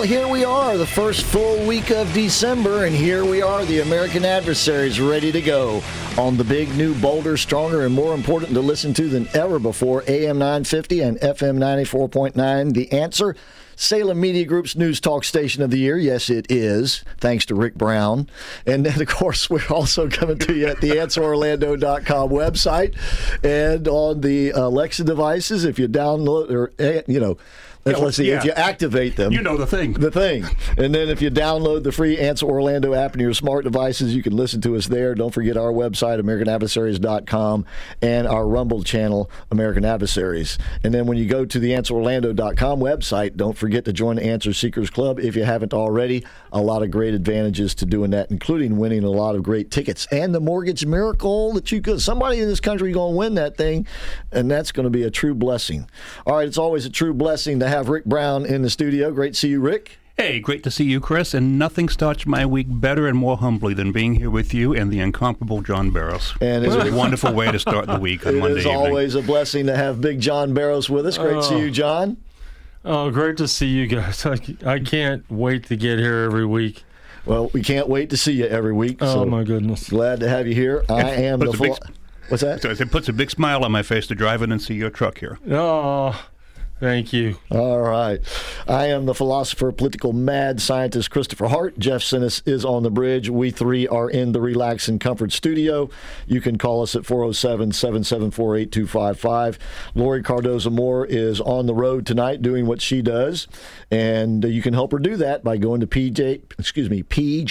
Well, here we are, the first full week of December, and here we are, the American adversaries, ready to go on the big new, bolder, stronger, and more important to listen to than ever before AM 950 and FM 94.9. The answer. Salem Media Group's news talk station of the year. Yes, it is, thanks to Rick Brown. And then, of course, we're also coming to you at the answerorlando.com website and on the Alexa devices. If you download or, eh, you know, Yeah, let's see, if you activate them. You know the thing. The thing. And then if you download the free Answer Orlando app in your smart devices, you can listen to us there. Don't forget our website, AmericanAdversaries.com, and our Rumble channel, American Adversaries. And then when you go to the AnswerOrlando.com website, don't forget to join the Answer Seekers Club if you haven't already. A lot of great advantages to doing that, including winning a lot of great tickets. And the Mortgage Miracle that you could, somebody in this country going to win that thing, and that's going to be a true blessing. All right, it's always a true blessing to have Rick Brown in the studio. Great to see you, Rick. Hey, great to see you, Chris. And nothing starts my week better and more humbly than being here with you and the incomparable John Barrows. And it's it's- a wonderful way to start the week on It Monday is evening. always a blessing to have Big John Barrows with us. Great to see oh. you, John. Oh, great to see you guys. I, I can't wait to get here every week. Well, we can't wait to see you every week. Oh, so my goodness. Glad to have you here. I am the. Puts big- What's that? So it puts a big smile on my face to drive in and see your truck here. Oh, thank you. All right. I am the philosopher, political mad scientist Christopher Hart. Jeff Sinnis is on the bridge. We three are in the Relax and Comfort studio. You can call us at 407 774 8255. Laurie Cardoza Moore is on the road tonight doing what she does. And uh, you can help her do that by going to PJ, excuse me, pjtn.org.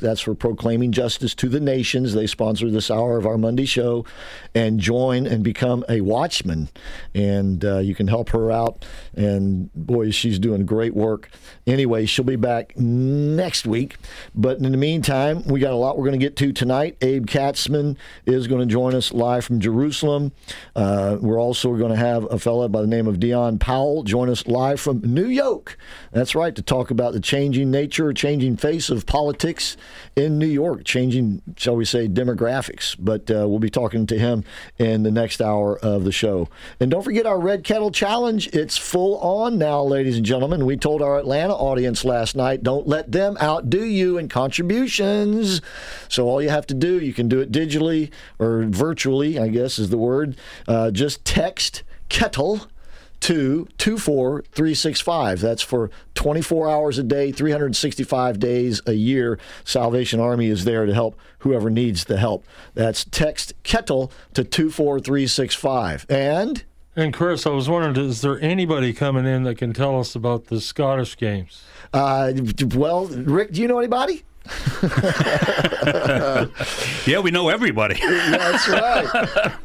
That's for Proclaiming Justice to the Nations. They sponsor this hour of our Monday show. And join and become a watchman. And uh, you can help her out and and boy, she's doing great work. Anyway, she'll be back next week. But in the meantime, we got a lot we're going to get to tonight. Abe Katzman is going to join us live from Jerusalem. Uh, we're also going to have a fellow by the name of Dion Powell join us live from New York. That's right, to talk about the changing nature, changing face of politics in New York, changing, shall we say, demographics. But uh, we'll be talking to him in the next hour of the show. And don't forget our Red Kettle Challenge. It's full on now, ladies and gentlemen. We told our Atlanta audience last night don't let them outdo you in contributions. So all you have to do, you can do it digitally or virtually, I guess is the word. Uh, just text kettle to 24365. That's for 24 hours a day, 365 days a year. Salvation Army is there to help whoever needs the help. That's text kettle to 24365. And And Chris, I was wondering, is there anybody coming in that can tell us about the Scottish games? uh, well, Rick, do you know anybody? Yeah, we know everybody. That's right.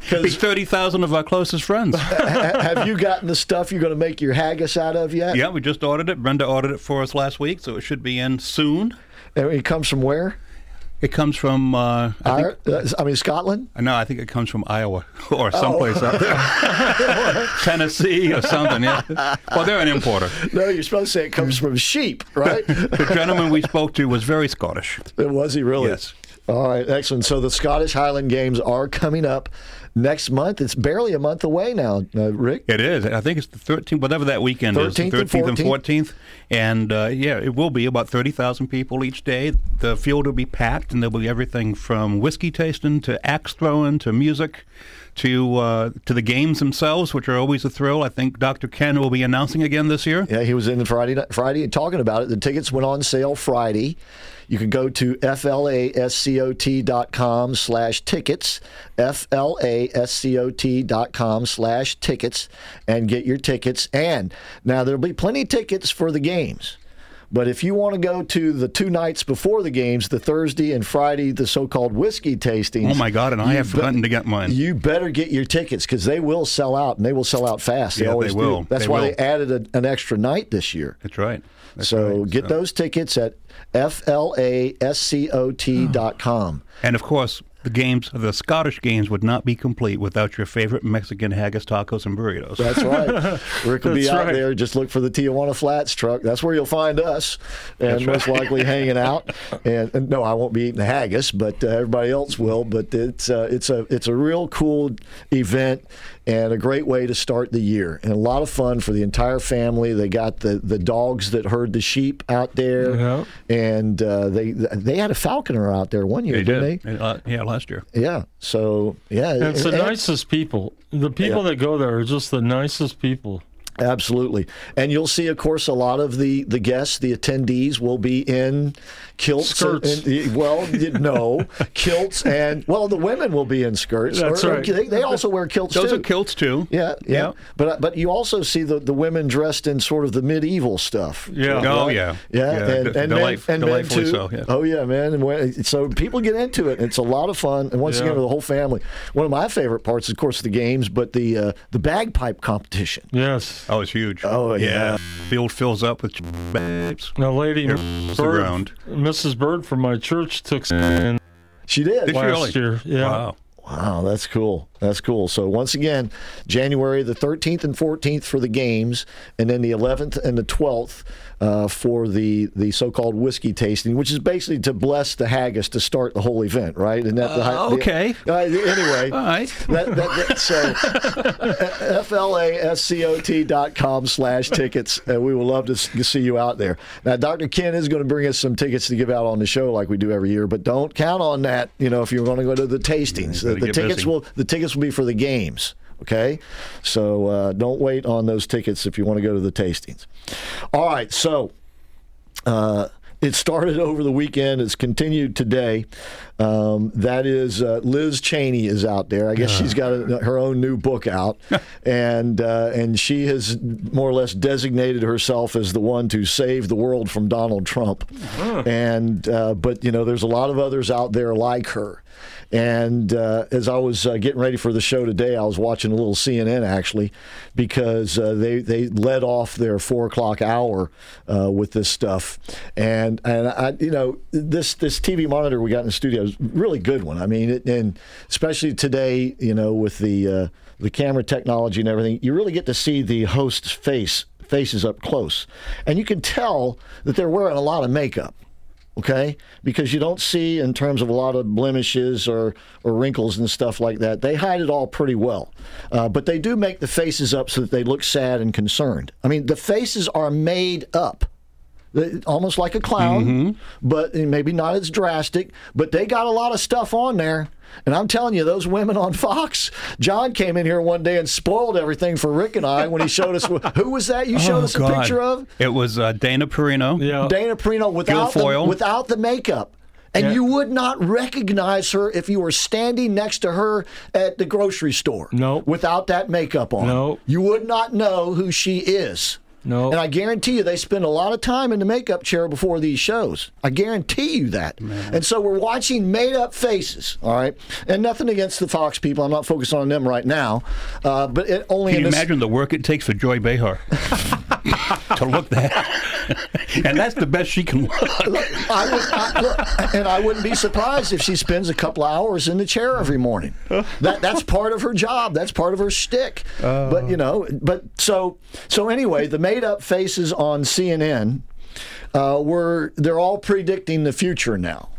Be 'Cause thirty thousand of our closest friends. have you gotten the stuff you're going to make your haggis out of yet? yeah, we just ordered it. Brenda ordered it for us last week, so it should be in soon. And It comes from where? It comes from uh, I think, uh, I mean, Scotland? no, I think it comes from Iowa or someplace out there, Tennessee or something. Yeah, well, they're an importer. No, you're supposed to say it comes from sheep, right? The gentleman we spoke to was very Scottish. Was he really? Yes. All right, excellent. So the Scottish Highland Games are coming up next month. It's barely a month away now, uh, Rick. It is. I think it's the 13th, whatever that weekend is, the 13th and 13th and 14th. And uh, yeah, it will be about 30,000 people each day. The field will be packed, and there'll be everything from whiskey tasting to axe throwing to music to uh, to the games themselves, which are always a thrill. I think Dr. Ken will be announcing again this year. Yeah, he was in Friday Friday talking about it. The tickets went on sale Friday. You can go to flascot.com slash tickets, flascot.com slash tickets, and get your tickets. And now there'll be plenty of tickets for the games. But if you want to go to the two nights before the games, the Thursday and Friday, the so-called whiskey tastings. Oh my God! And I have be- forgotten to get mine. You better get your tickets because they will sell out, and they will sell out fast. They Yeah, they always will. do. That's They why will. they added a, an extra night this year. That's right. That's so right. get So- those tickets at flascot.com. Hmm. And of course, the games, the Scottish games, would not be complete without your favorite Mexican haggis, tacos, and burritos. That's right. Rick will be out right. there. Just look for the Tijuana Flats truck. That's where you'll find us, and most likely hanging out. And, and no, I won't be eating the haggis, but uh, everybody else will. But it's uh, it's a it's a real cool event and a great way to start the year, and a lot of fun for the entire family. They got the, the dogs that herd the sheep out there, Yeah. and uh, they they had a falconer out there one year, They didn't did. Uh, yeah, last year. Yeah. So yeah, And it's the and- nicest people. The people Yeah. that go there are just the nicest people. Absolutely. And you'll see, of course, a lot of the, the guests, the attendees, will be in kilts. Skirts. And, well, no, kilts. And, well, the women will be in skirts. That's Or- right. They, they also wear kilts, Those too. are kilts too. Yeah, yeah, Yeah. But but you also see the, the women dressed in sort of the medieval stuff. Yeah. Oh, yeah. yeah, Yeah, and, and, men, and men too. so, yeah. Oh yeah, man. And when, so people get into it. It's a lot of fun, and once again, for the whole family. One of my favorite parts, of course, the games, but the uh, the bagpipe competition. Yes. Oh, it's huge. Oh, yeah. Field fills up with babes. Now, lady, the Bird, ground. Mrs. Bird from my church took in She did. Did she last really? year. Yeah. Wow. Wow, that's cool. That's cool. So once again, January the 13th and 14th for the games, and then the 11th and the 12th uh, for the the so-called whiskey tasting, which is basically to bless the haggis to start the whole event, right? And that the, Uh, okay. the- uh, anyway, All right. that, that, that, so flascot.com slash tickets and we will love to see you out there now dr ken is going to bring us some tickets to give out on the show like we do every year but don't count on that you know if you're going to go to the tastings the, the tickets busy. will the tickets will be for the games okay so uh, don't wait on those tickets if you want to go to the tastings all right so uh, it started over the weekend. It's continued today. Um, that is uh, Liz Cheney is out there. I guess she's got a, her own new book out, and uh, and she has more or less designated herself as the one to save the world from Donald Trump. And uh, but you know, there's a lot of others out there like her. And uh, as I was uh, getting ready for the show today, I was watching a little CNN actually because uh, they they led off their four o'clock hour uh, with this stuff. And and I you know this this TV monitor we got in the studio is a really good one. I mean, it, and especially today, you know, with the uh, the camera technology and everything, you really get to see the host's face faces up close, and you can tell that they're wearing a lot of makeup okay? Because you don't see in terms of a lot of blemishes or, or wrinkles and stuff like that. They hide it all pretty well. Uh, but they do make the faces up so that they look sad and concerned. I mean, the faces are made up. Almost like a clown, but maybe not as drastic. But they got a lot of stuff on there. And I'm telling you, those women on Fox, John came in here one day and spoiled everything for Rick and I when he showed us who was that you showed Oh, us a God. picture of? It was uh, Dana Perino. Yeah. Dana Perino without the, without the makeup. And Yeah. you would not recognize her if you were standing next to her at the grocery store. No. Without that makeup on. No. You would not know who she is. No. And I guarantee you they spend a lot of time in the makeup chair before these shows. I guarantee you that. And so we're watching made up faces, all right? And nothing against the Fox people. I'm not focused on them right now. Uh, but it only Can you this, imagine the work it takes for Joy Behar to look that? and that's the best she can look. I would, I, look, and I wouldn't be surprised if she spends a couple hours in the chair every morning. That that's part of her job. That's part of her shtick. But you know, but so so anyway, the made-up faces on CNN uh, were they're all predicting the future now.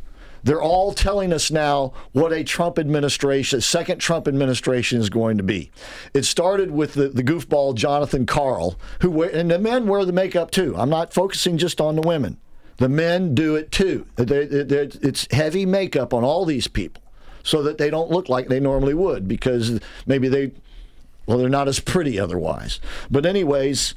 They're all telling us now what a Trump administration, second Trump administration is going to be. It started with the, the goofball Jonathan Karl, who and the men wear the makeup too. I'm not focusing just on the women. The men do it too. They- they- it's heavy makeup on all these people so that they don't look like they normally would because maybe they, well, they're not as pretty otherwise. But, anyways,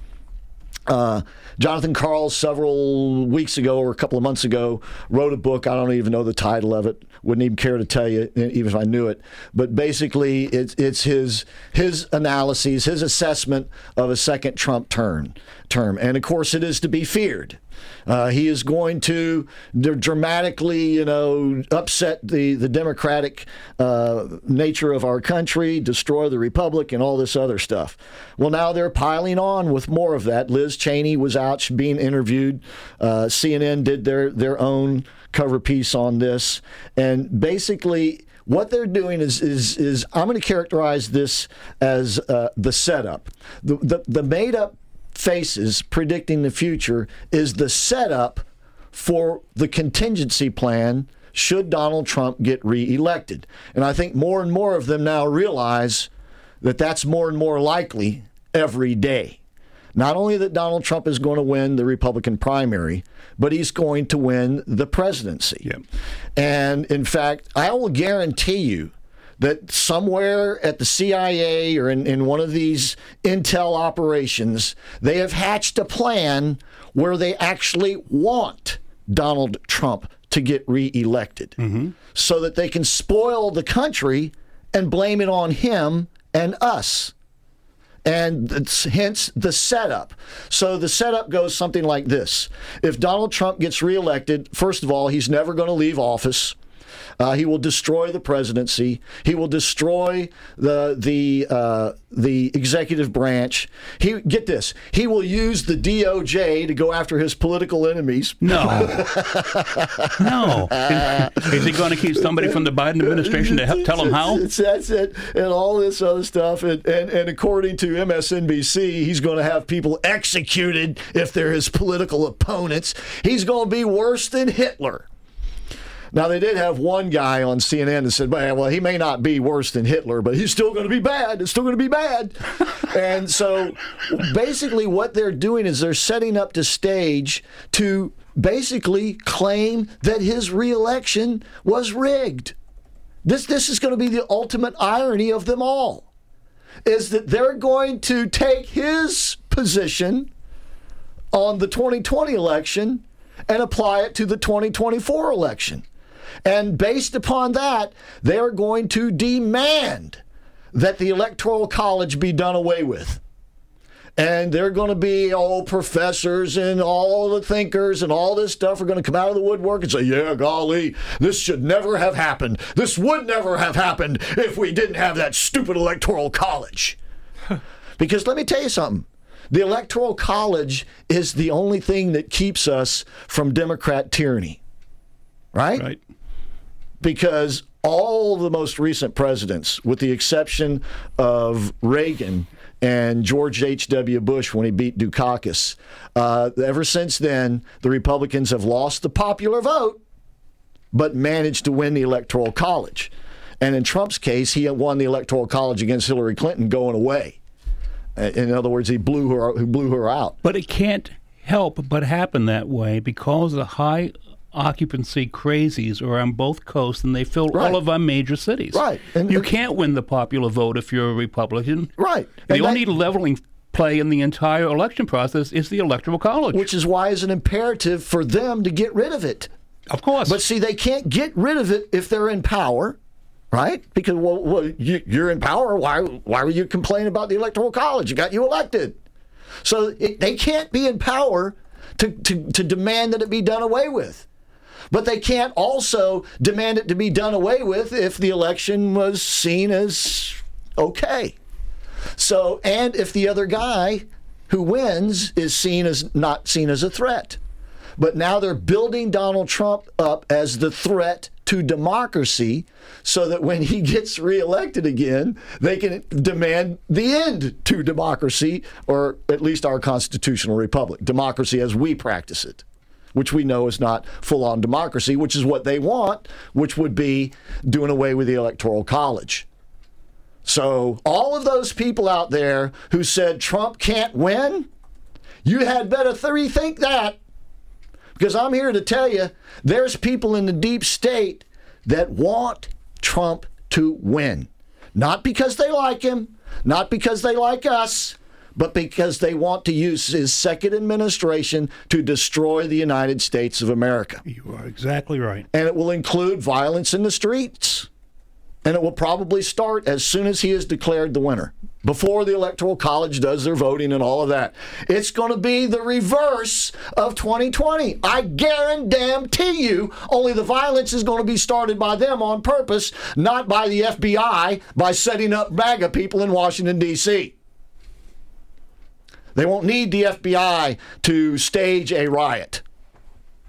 uh, Jonathan Karl, several weeks ago or a couple of months ago, wrote a book. I don't even know the title of it. Wouldn't even care to tell you, even if I knew it. But basically, it's it's his his analyses, his assessment of a second Trump turn term, and of course, it is to be feared. Uh, he is going to dramatically, you know, upset the the democratic uh, nature of our country, destroy the republic, and all this other stuff. Well, now they're piling on with more of that. Liz Cheney was out being interviewed. Uh, CNN did their their own cover piece on this, and basically. What they're doing is is is I'm going to characterize this as uh, the setup, the the, the made up faces predicting the future is the setup for the contingency plan should Donald Trump get reelected. And I think more and more of them now realize that that's more and more likely every day. Not only that Donald Trump is going to win the Republican primary, but he's going to win the presidency. Yep. And in fact, I will guarantee you that somewhere at the CIA or in, in one of these intel operations, they have hatched a plan where they actually want Donald Trump to get reelected mm-hmm. so that they can spoil the country and blame it on him and us and it's hence the setup. So the setup goes something like this: If Donald Trump gets reelected, first of all, he's never going to leave office. Uh, he will destroy the presidency. He will destroy the the uh, the executive branch. He get this. He will use the DOJ to go after his political enemies. No. no. Is, is he going to keep somebody from the Biden administration to help tell him how? It's, that's it, and all this other stuff. And, and, and according to MSNBC, he's going to have people executed if they're his political opponents. He's going to be worse than Hitler. Now, they did have one guy on CNN that said, well, he may not be worse than Hitler, but he's still going to be bad. It's still going to be bad. and so basically, what they're doing is they're setting up the stage to basically claim that his reelection was rigged. This, this is going to be the ultimate irony of them all is that they're going to take his position on the 2020 election and apply it to the 2024 election. And based upon that, they are going to demand that the Electoral College be done away with. and they're going to be all professors and all the thinkers and all this stuff are going to come out of the woodwork and say, "Yeah, golly, this should never have happened. This would never have happened if we didn't have that stupid electoral college." because let me tell you something. The electoral college is the only thing that keeps us from Democrat tyranny. Right? Right. Because all the most recent presidents, with the exception of Reagan and George H.W. Bush when he beat Dukakis, uh, ever since then, the Republicans have lost the popular vote, but managed to win the Electoral College. And in Trump's case, he won the Electoral College against Hillary Clinton going away. Uh, In other words, he blew her, he blew her out. But it can't help but happen that way because the high occupancy crazies are on both coasts and they fill Right. all of our major cities. Right. And- you and- can't win the popular vote if you're a Republican. Right. The And that- only leveling play in the entire election process is the Electoral College. which is why it's an imperative for them to get rid of it. of course. But see, they can't get rid of it if they're in power, right? Because well, well you, you're in power. Why? Why were you complaining about the electoral college? It got you elected. So it, they can't be in power to, to, to demand that it be done away with. But they can't also demand it to be done away with if the election was seen as okay. So, and if the other guy who wins is seen as not seen as a threat. But now they're building Donald Trump up as the threat to democracy so that when he gets reelected again, they can demand the end to democracy, or at least our constitutional republic, democracy as we practice it, which we know is not full on democracy, which is what they want, which would be doing away with the Electoral College. So, all of those people out there who said Trump can't win, you had better rethink that. Because I'm here to tell you there's people in the deep state that want Trump to win. Not because they like him, not because they like us, but because they want to use his second administration to destroy the United States of America. you are exactly right. And it will include violence in the streets. And it will probably start as soon as he is declared the winner, before the Electoral College does their voting and all of that. It's going to be the reverse of 2020. I guarantee you, only the violence is going to be started by them on purpose, not by the FBI, by setting up MAGA people in Washington, D.C. They won't need the FBI to stage a riot.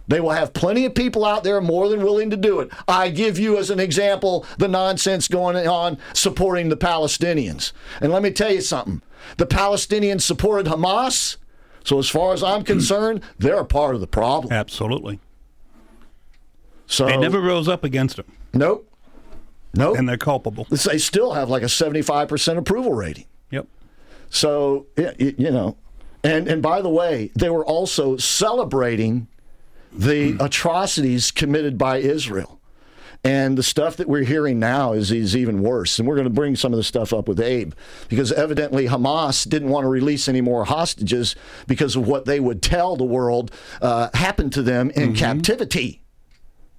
They will have plenty of people out there more than willing to do it. I give you, as an example, the nonsense going on supporting the Palestinians. And let me tell you something the Palestinians supported Hamas. So, as far as I'm concerned, they're a part of the problem. Absolutely. So, They never rose up against them. nope. Nope. and they're culpable. they still have like a 75% approval rating. So you know, and and by the way, they were also celebrating the atrocities committed by Israel. And the stuff that we're hearing now is, is even worse. And we're going to bring some of the stuff up with Abe because evidently Hamas didn't want to release any more hostages because of what they would tell the world uh, happened to them in captivity.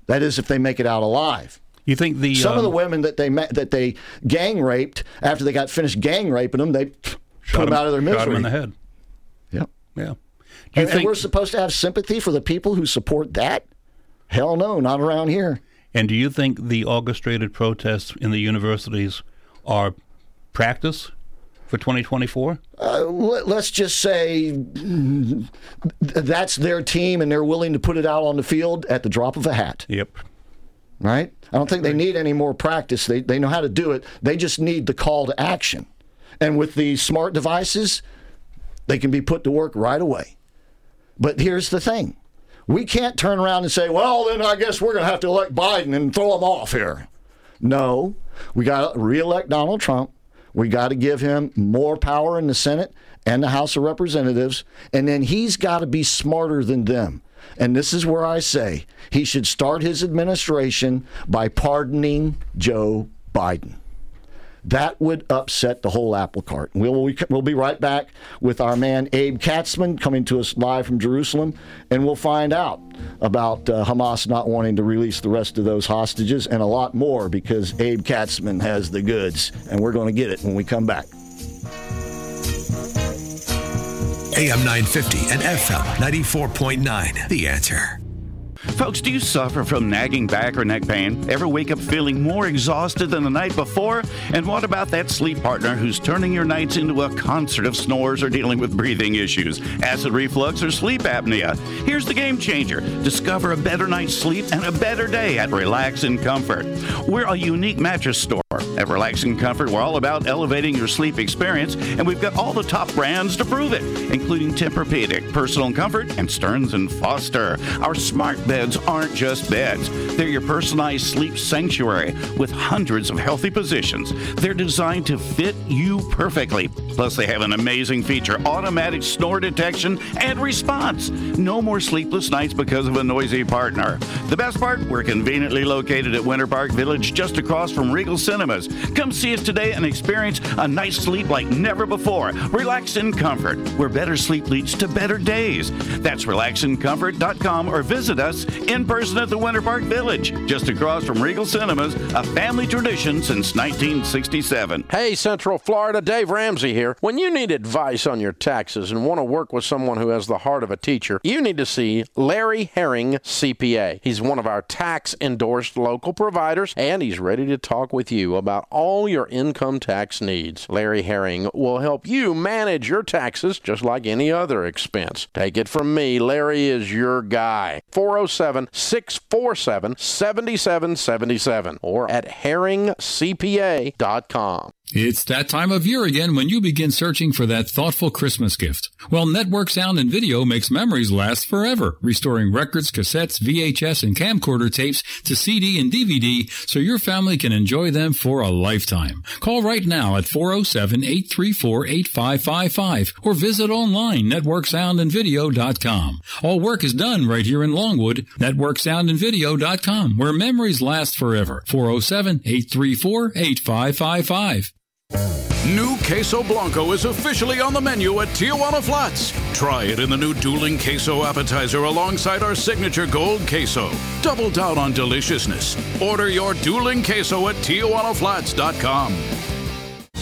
That is, if they make it out alive. You think the Some of um, the women that they met, that they gang raped after they got finished gang raping them, they put them him- out of their misery. Shot him in the head. Yep. Yeah. And, and think? we're supposed to have sympathy for the people who support that? Hell no, not around here. And do you think the orchestrated protests in the universities are practice for 2024? Uh, let, us just say that's their team and they're willing to put it out on the field at the drop of a hat, Yep. right? I don't think they need any more practice. They, they know how to do it. They just need the call to action. And with these smart devices, they can be put to work right away. But here's the thing we can't turn around and say, well, then I guess we're going to have to elect Biden and throw him off here. No, we got to reelect Donald Trump. We got to give him more power in the Senate and the House of Representatives. And then he's got to be smarter than them. And this is where I say he should start his administration by pardoning Joe Biden. That would upset the whole apple cart. We'll, we'll be right back with our man Abe Katzman coming to us live from Jerusalem, and we'll find out about uh, Hamas not wanting to release the rest of those hostages and a lot more because Abe Katzman has the goods, and we're going to get it when we come back. AM 950 and FM 94.9. The answer. Folks, do you suffer from nagging back or neck pain? Ever wake up feeling more exhausted than the night before? And what about that sleep partner who's turning your nights into a concert of snores or dealing with breathing issues, acid reflux, or sleep apnea? Here's the game changer. Discover a better night's sleep and a better day at Relax and Comfort. We're a unique mattress store. At Relax and Comfort, we're all about elevating your sleep experience, and we've got all the top brands to prove it, including Tempur-Pedic, Personal Comfort, and Stearns and Foster. Our smart beds aren't just beds; they're your personalized sleep sanctuary with hundreds of healthy positions. They're designed to fit you perfectly. Plus, they have an amazing feature: automatic snore detection and response. No more sleepless nights because of a noisy partner. The best part: we're conveniently located at Winter Park Village, just across from Regal Cinemas. Come see us today and experience a night's sleep like never before. Relax in comfort, where better sleep leads to better days. That's relaxincomfort.com or visit us in person at the Winter Park Village, just across from Regal Cinemas, a family tradition since 1967. Hey, Central Florida, Dave Ramsey here. When you need advice on your taxes and want to work with someone who has the heart of a teacher, you need to see Larry Herring, CPA. He's one of our tax endorsed local providers, and he's ready to talk with you about all your income tax needs. Larry Herring will help you manage your taxes just like any other expense. Take it from me, Larry is your guy. 407 647 7777 or at herringcpa.com. It's that time of year again when you begin searching for that thoughtful Christmas gift. Well, Network Sound and Video makes memories last forever, restoring records, cassettes, VHS, and camcorder tapes to CD and DVD so your family can enjoy them for a lifetime. Call right now at 407-834-8555 or visit online networksoundandvideo.com. All work is done right here in Longwood, networksoundandvideo.com, where memories last forever. 407-834-8555. New Queso Blanco is officially on the menu at Tijuana Flats. Try it in the new dueling queso appetizer alongside our signature gold queso. Double down on deliciousness. Order your dueling queso at TijuanaFlats.com.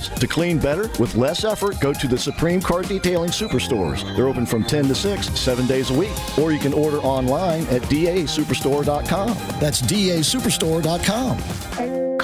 To clean better with less effort, go to the Supreme Car Detailing Superstores. They're open from 10 to 6, seven days a week. Or you can order online at dasuperstore.com. That's dasuperstore.com.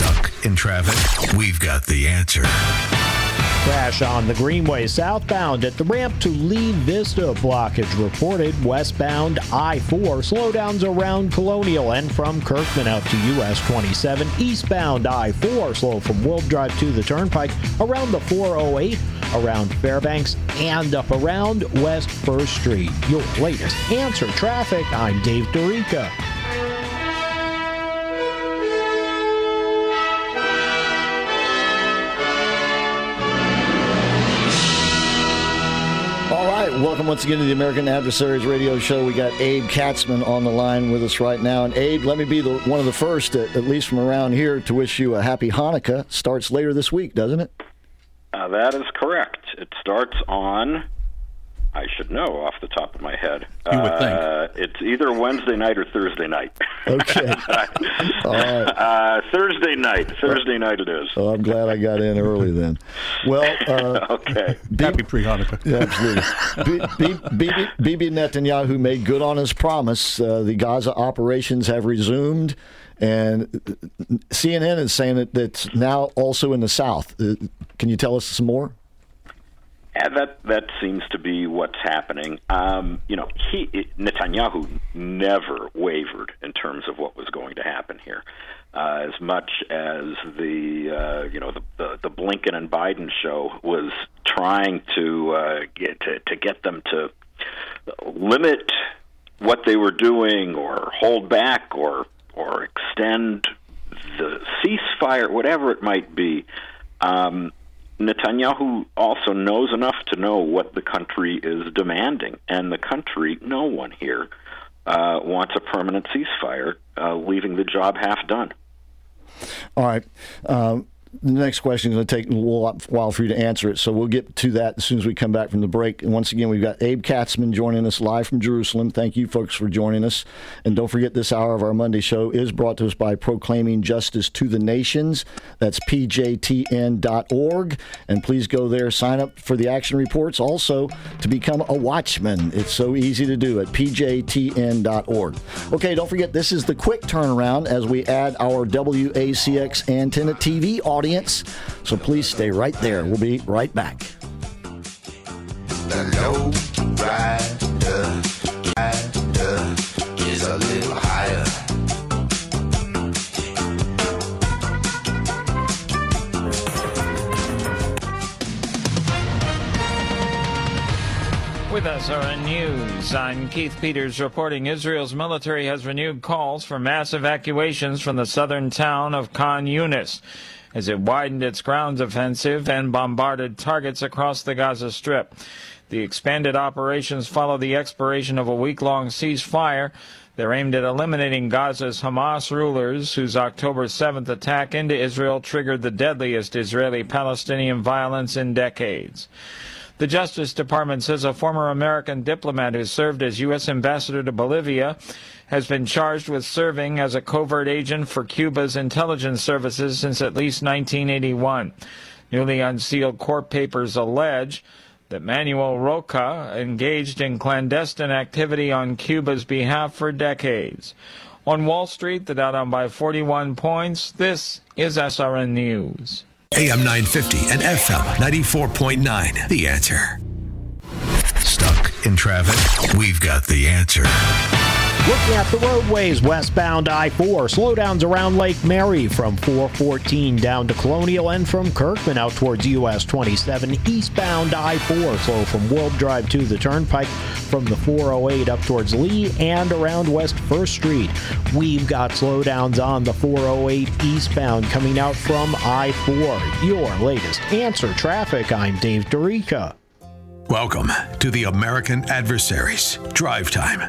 Stuck in traffic? We've got the answer. Crash on the Greenway southbound at the ramp to Lee Vista. Blockage reported westbound I 4. Slowdowns around Colonial and from Kirkman out to US 27. Eastbound I 4. Slow from World Drive to the Turnpike around the 408. Around Fairbanks and up around West 1st Street. Your latest answer traffic. I'm Dave Dorica. Welcome once again to the American Adversaries Radio Show. We got Abe Katzman on the line with us right now. And Abe, let me be the, one of the first, at, at least from around here, to wish you a happy Hanukkah. Starts later this week, doesn't it? Uh, that is correct. It starts on. I should know off the top of my head. You would uh, It's either Wednesday night or Thursday night. Okay. All right. Uh, Thursday night. Thursday night it is. Oh, I'm glad I got in early then. Well, uh, okay. Happy pre Hanukkah. Yeah, absolutely. B- B- Bibi Bibi Netanyahu made good on his promise. Uh, the Gaza operations have resumed, and CNN is saying that that's now also in the south. Uh, can you tell us some more? That that seems to be what's happening. Um, you know, he Netanyahu never wavered in terms of what was going to happen here. Uh, as much as the uh, you know the, the the Blinken and Biden show was trying to uh, get to, to get them to limit what they were doing or hold back or or extend the ceasefire, whatever it might be. Um, Netanyahu also knows enough to know what the country is demanding, and the country, no one here, uh, wants a permanent ceasefire, uh, leaving the job half done. All right. Um, the next question is going to take a little while for you to answer it, so we'll get to that as soon as we come back from the break. And once again, we've got Abe Katzman joining us live from Jerusalem. Thank you, folks, for joining us. And don't forget, this hour of our Monday show is brought to us by Proclaiming Justice to the Nations. That's pjtn.org. And please go there, sign up for the action reports. Also, to become a watchman, it's so easy to do at pjtn.org. Okay, don't forget, this is the quick turnaround as we add our WACX antenna TV audio audience. So please stay right there. We'll be right back. The low rider, rider is a little higher. With SRN News, I'm Keith Peters reporting Israel's military has renewed calls for mass evacuations from the southern town of Khan Yunis as it widened its ground offensive and bombarded targets across the Gaza Strip. The expanded operations follow the expiration of a week long ceasefire. They're aimed at eliminating Gaza's Hamas rulers, whose October 7th attack into Israel triggered the deadliest Israeli Palestinian violence in decades. The Justice Department says a former American diplomat who served as U.S. ambassador to Bolivia has been charged with serving as a covert agent for Cuba's intelligence services since at least 1981. Newly unsealed court papers allege that Manuel Rocha engaged in clandestine activity on Cuba's behalf for decades. On Wall Street, the Dow down by 41 points. This is SRN News. AM 950 and FM 94.9. The answer. Stuck in traffic? We've got the answer. Looking at the roadways westbound I 4, slowdowns around Lake Mary from 414 down to Colonial and from Kirkman out towards US 27. Eastbound I 4, slow from World Drive to the Turnpike from the 408 up towards Lee and around West 1st Street. We've got slowdowns on the 408 eastbound coming out from I 4. Your latest answer traffic. I'm Dave Dorica. Welcome to the American Adversaries Drive Time,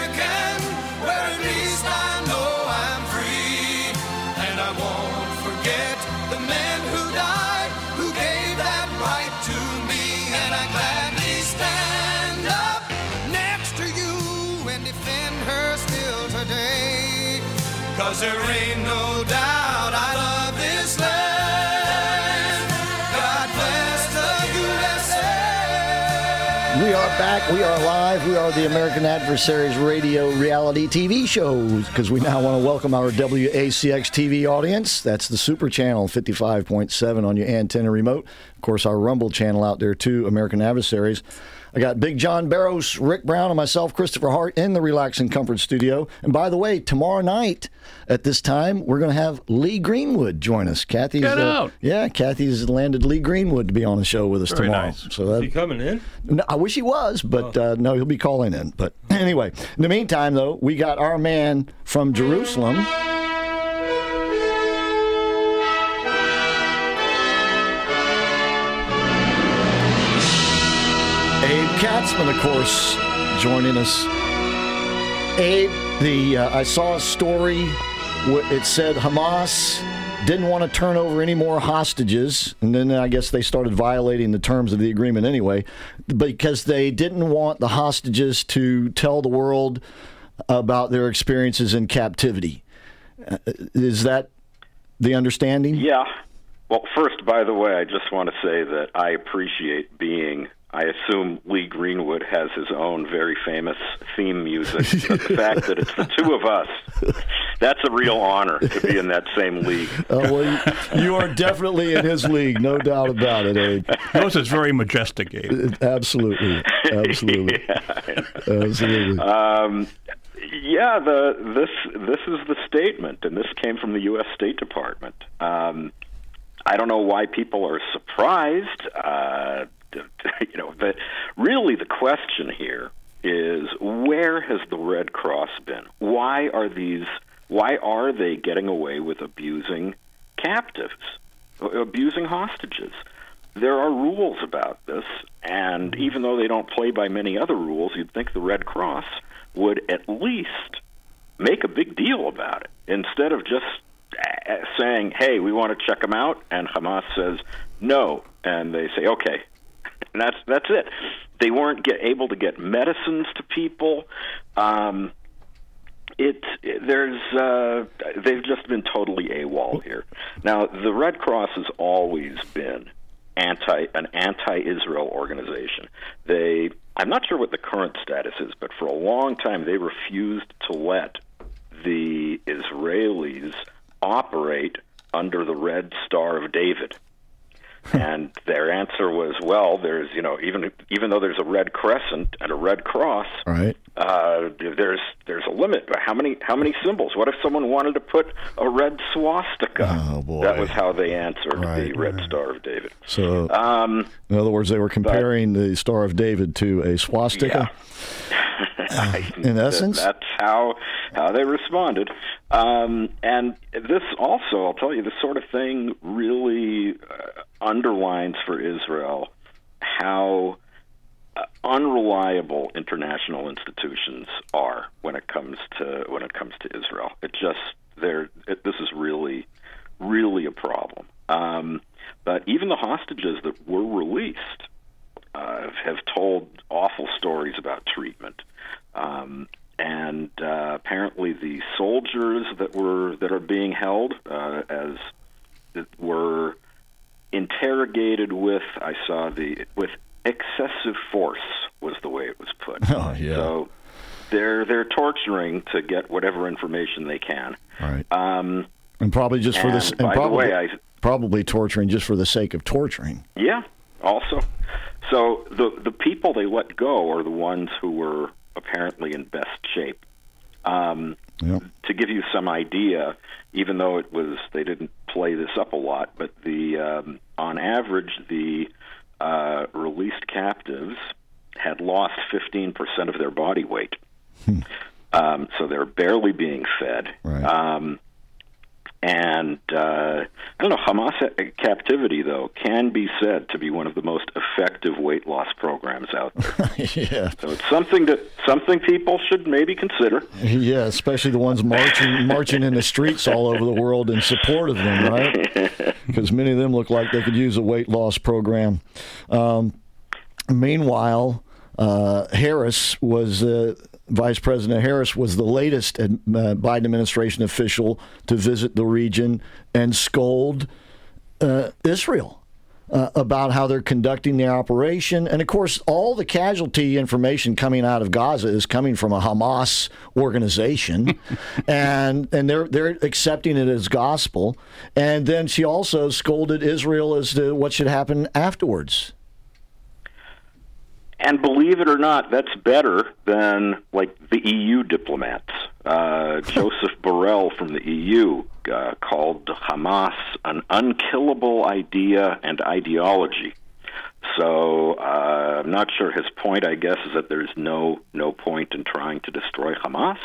Cause there ain't no doubt I love this land. God bless the USA. We are back. We are live. We are the American Adversaries Radio reality TV shows because we now want to welcome our WACX TV audience. That's the Super Channel 55.7 on your antenna remote. Of course, our Rumble channel out there too, American Adversaries. I got Big John Barrows, Rick Brown, and myself, Christopher Hart, in the Relax and Comfort studio. And by the way, tomorrow night at this time, we're going to have Lee Greenwood join us. Kathy's Get uh, yeah, Kathy's landed Lee Greenwood to be on the show with us Very tomorrow. nice. So that, Is he coming in? no, I wish he was, but uh, no, he'll be calling in. But anyway, in the meantime, though, we got our man from Jerusalem. Katzman, of course, joining us. Abe, the uh, I saw a story. It said Hamas didn't want to turn over any more hostages, and then I guess they started violating the terms of the agreement anyway, because they didn't want the hostages to tell the world about their experiences in captivity. Uh, is that the understanding? Yeah. Well, first, by the way, I just want to say that I appreciate being. I assume Lee Greenwood has his own very famous theme music. But the fact that it's the two of us, that's a real honor to be in that same league. Uh, well, you, you, are definitely in his league, no doubt about it, Abe. Yours is very majestic, Abe. Absolutely. Absolutely. yeah. Absolutely. Um, yeah, the this this is the statement, and this came from the U.S. State Department. Um, I don't know why people are surprised. Uh, you know, but really the question here is where has the Red Cross been? Why are these? Why are they getting away with abusing captives, abusing hostages? There are rules about this, and even though they don't play by many other rules, you'd think the Red Cross would at least make a big deal about it instead of just uh, saying, "Hey, we want to check them out," and Hamas says no, and they say, "Okay," and that's that's it. They weren't get, able to get medicines to people. Um, it, there's uh, they've just been totally AWOL here. Now the Red Cross has always been anti an anti-Israel organization. They I'm not sure what the current status is, but for a long time they refused to let the Israelis operate under the Red Star of David. and their answer was, well, there's you know even even though there's a red crescent and a red cross, right? Uh, there's there's a limit. How many how many symbols? What if someone wanted to put a red swastika? Oh boy, that was how they answered right, the Red right. Star of David. So, um, in other words, they were comparing but, the Star of David to a swastika. Yeah. in essence, that's how how they responded. Um, and this also, I'll tell you, this sort of thing really uh, underlines for Israel how uh, unreliable international institutions are when it comes to when it comes to Israel. It just there. This is really, really a problem. Um, but even the hostages that were released uh, have told awful stories about treatment. Um, and uh, apparently, the soldiers that were that are being held uh, as were interrogated with I saw the with excessive force was the way it was put. Oh yeah. So they're they're torturing to get whatever information they can. Right. Um, and probably just for this. And by probably, the way, I, probably torturing just for the sake of torturing. Yeah. Also, so the the people they let go are the ones who were apparently in best shape. Um, yep. To give you some idea, even though it was they didn't play this up a lot, but the um, on average the uh, released captives had lost 15% of their body weight. Hmm. Um, so they're barely being fed. Right. Um, and uh, I don't know, Hamas captivity, though, can be said to be one of the most effective weight loss programs out there. yeah. So it's something that something people should maybe consider. Yeah, especially the ones marching marching in the streets all over the world in support of them, right? Because many of them look like they could use a weight loss program. Um, meanwhile, uh, Harris was. Uh, Vice President Harris was the latest uh, Biden administration official to visit the region and scold uh, Israel. Uh, about how they're conducting the operation. And of course, all the casualty information coming out of Gaza is coming from a Hamas organization, and and they're they're accepting it as gospel. And then she also scolded Israel as to what should happen afterwards. And believe it or not, that's better than like the EU diplomats. Uh, Joseph Borrell from the EU uh, called Hamas an unkillable idea and ideology. So uh, I'm not sure his point. I guess is that there's no no point in trying to destroy Hamas.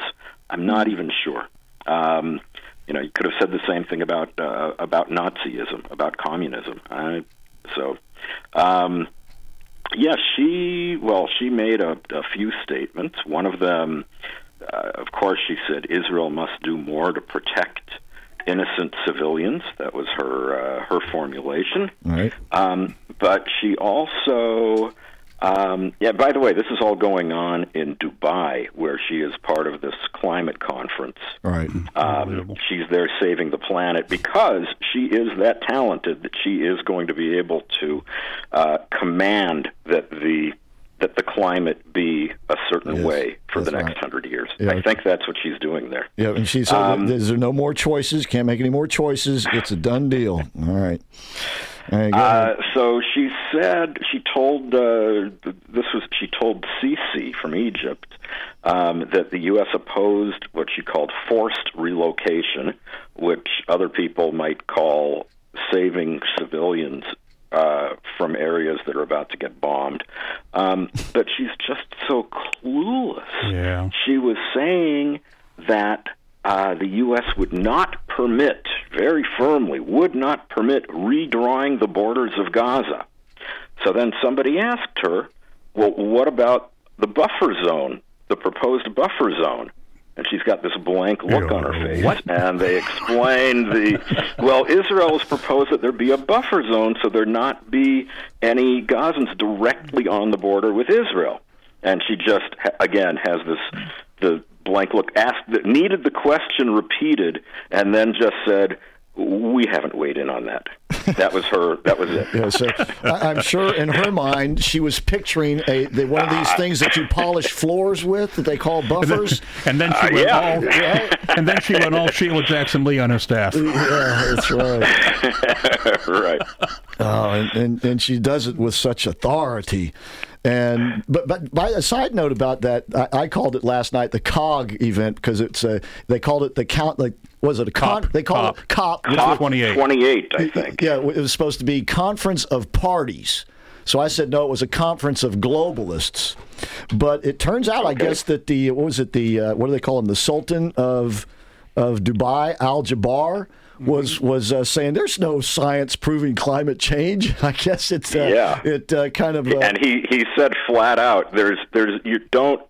I'm not even sure. Um, you know, you could have said the same thing about uh, about Nazism, about communism. Uh, so. Um, yeah, she well, she made a, a few statements. One of them, uh, of course, she said Israel must do more to protect innocent civilians. That was her uh, her formulation. Right. Um, but she also Um, yeah. By the way, this is all going on in Dubai, where she is part of this climate conference. Right. Um, she's there saving the planet because she is that talented that she is going to be able to uh, command that the that the climate be a certain Yes, way for the next right. hundred years. Yeah. I think that's what she's doing there. Yeah, and she said, Um, "There's no more choices. Can't make any more choices. It's a done deal." All right. All right, go ahead. Uh, so she said she told uh, th- this was she told Sisi from Egypt um, that the U.S. opposed what she called forced relocation, which other people might call saving civilians uh, from areas that are about to get bombed. Um, but she's just so clueless. Yeah. She was saying that uh, the U.S. would not permit, very firmly, would not permit redrawing the borders of Gaza. So then somebody asked her, well, what about the buffer zone, the proposed buffer zone? And she's got this blank look on her face. And they explained the well, Israel has proposed that there be a buffer zone so there not be any Gazans directly on the border with Israel. And she just again has this the blank look asked needed the question repeated and then just said we haven't weighed in on that. That was her. That was it. Yeah, so I, I'm sure in her mind she was picturing a the, one of these things that you polish floors with that they call buffers. And then she Uh, went yeah. all, and then she went all Sheila Jackson Lee on her staff. yeah, that's right. right. Oh, and, and and she does it with such authority. And but but by a side note about that, I, I called it last night the COG event because it's a they called it the count like was it a con? They called COP. it COP. Top 28. 28, I think. Yeah, it was supposed to be conference of parties. So I said no, it was a conference of globalists. But it turns out, I guess that the what was it the uh, what do they call him the Sultan of of Dubai Al Jabbar was was uh, saying there's no science proving climate change. I guess it's uh, Yeah. it uh, kind of uh, and he he said flat out there's there's you don't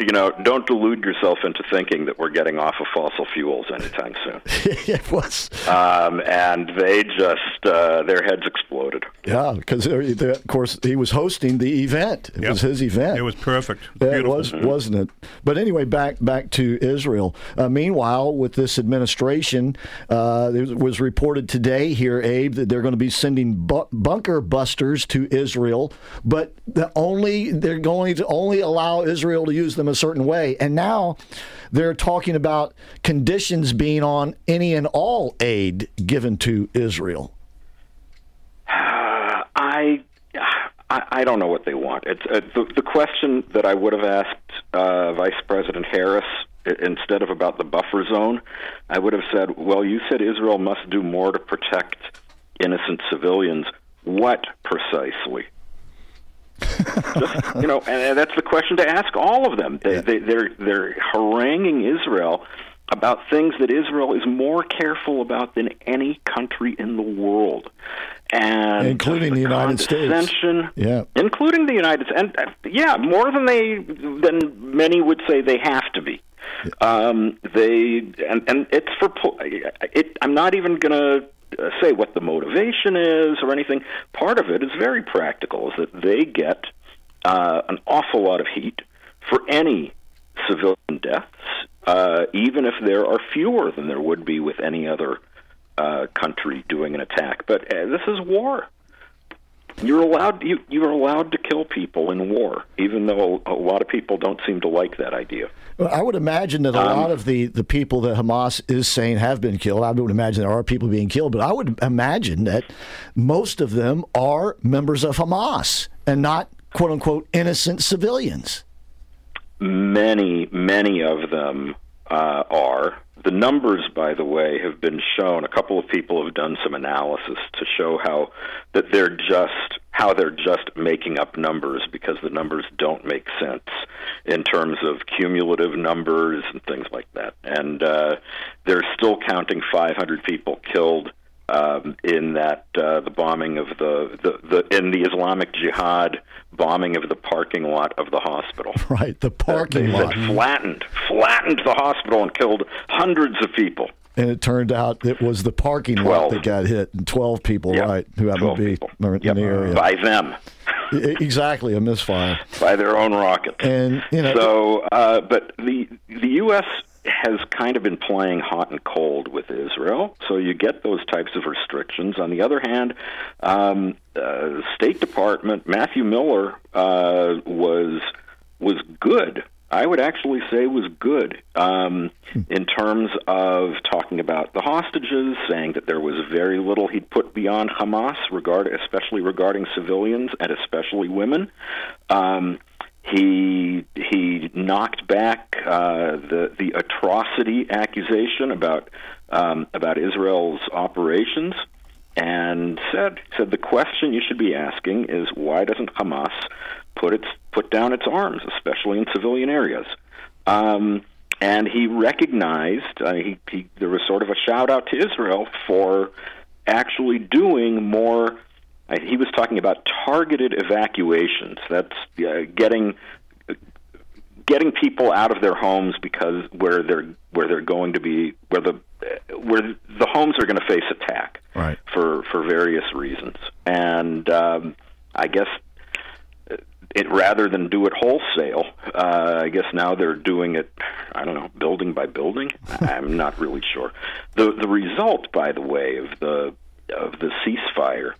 you know don't delude yourself into thinking that we're getting off of fossil fuels anytime soon it was um, and they just uh, their heads exploded yeah because of course he was hosting the event. It Yep. was his event. It was perfect. Yeah, it Beautiful. was, wasn't it? But anyway, back back to Israel. Uh, meanwhile, with this administration, uh, it was reported today here, Abe, that they're going to be sending bu- bunker busters to Israel, but the only they're going to only allow Israel to use them a certain way. And now they're talking about conditions being on any and all aid given to Israel. I, I I don't know what they want. It's uh, the the question that I would have asked uh, Vice President Harris instead of about the buffer zone. I would have said, "Well, you said Israel must do more to protect innocent civilians. What precisely?" Just, you know, and, that's the question to ask all of them. They, they, they're they're haranguing Israel about things that Israel is more careful about than any country in the world, and Including the United States. Yeah. including the United States, and uh, yeah, more than they than many would say they have to be. Um, they and and it's for it. I'm not even going to uh, say what the motivation is or anything. Part of it is very practical. Is that they get uh, an awful lot of heat for any civilian deaths, uh, even if there are fewer than there would be with any other uh, country doing an attack. But uh, this is war. You're allowed you you're allowed to kill people in war, even though a lot of people don't seem to like that idea. I would imagine that a Um, lot of the, the people that Hamas is saying have been killed. I would imagine there are people being killed, but I would imagine that most of them are members of Hamas and not quote unquote innocent civilians. Many, many of them uh, are. The numbers, by the way, have been shown. A couple of people have done some analysis to show how that they're just how they're just making up numbers because the numbers don't make sense in terms of cumulative numbers and things like that. And uh, they're still counting 500 people killed um, in that uh, the bombing of the, the the in the Islamic Jihad bombing of the parking lot of the hospital. Right, the parking they lot. flattened, flattened the hospital and killed hundreds of people. And it turned out it was the parking lot that got hit, and 12 people, Yeah, right, who happened to be people. in Yep, the area. by them. Exactly, a misfire. by their own rockets. And you know, so, uh, but the the U.S. has kind of been playing hot and cold with Israel, so you get those types of restrictions. On the other hand, um, uh, State Department Matthew Miller uh, was was good. I would actually say was good um, in terms of talking about the hostages, saying that there was very little he'd put beyond Hamas, regard, especially regarding civilians and especially women. Um, he he knocked back uh, the the atrocity accusation about um, about Israel's operations and said said the question you should be asking is why doesn't Hamas put its put down its arms, especially in civilian areas? Um, and he recognized uh, he, he there was sort of a shout out to Israel for actually doing more. Uh, he was talking about targeted evacuations. That's uh, getting getting people out of their homes because where they're where they're going to be where the where the homes are going to face attack right. for for various reasons. And um, I guess it rather than do it wholesale, uh, I guess now they're doing it. I don't know, building by building. I'm not really sure. the The result, by the way, of the of the ceasefire,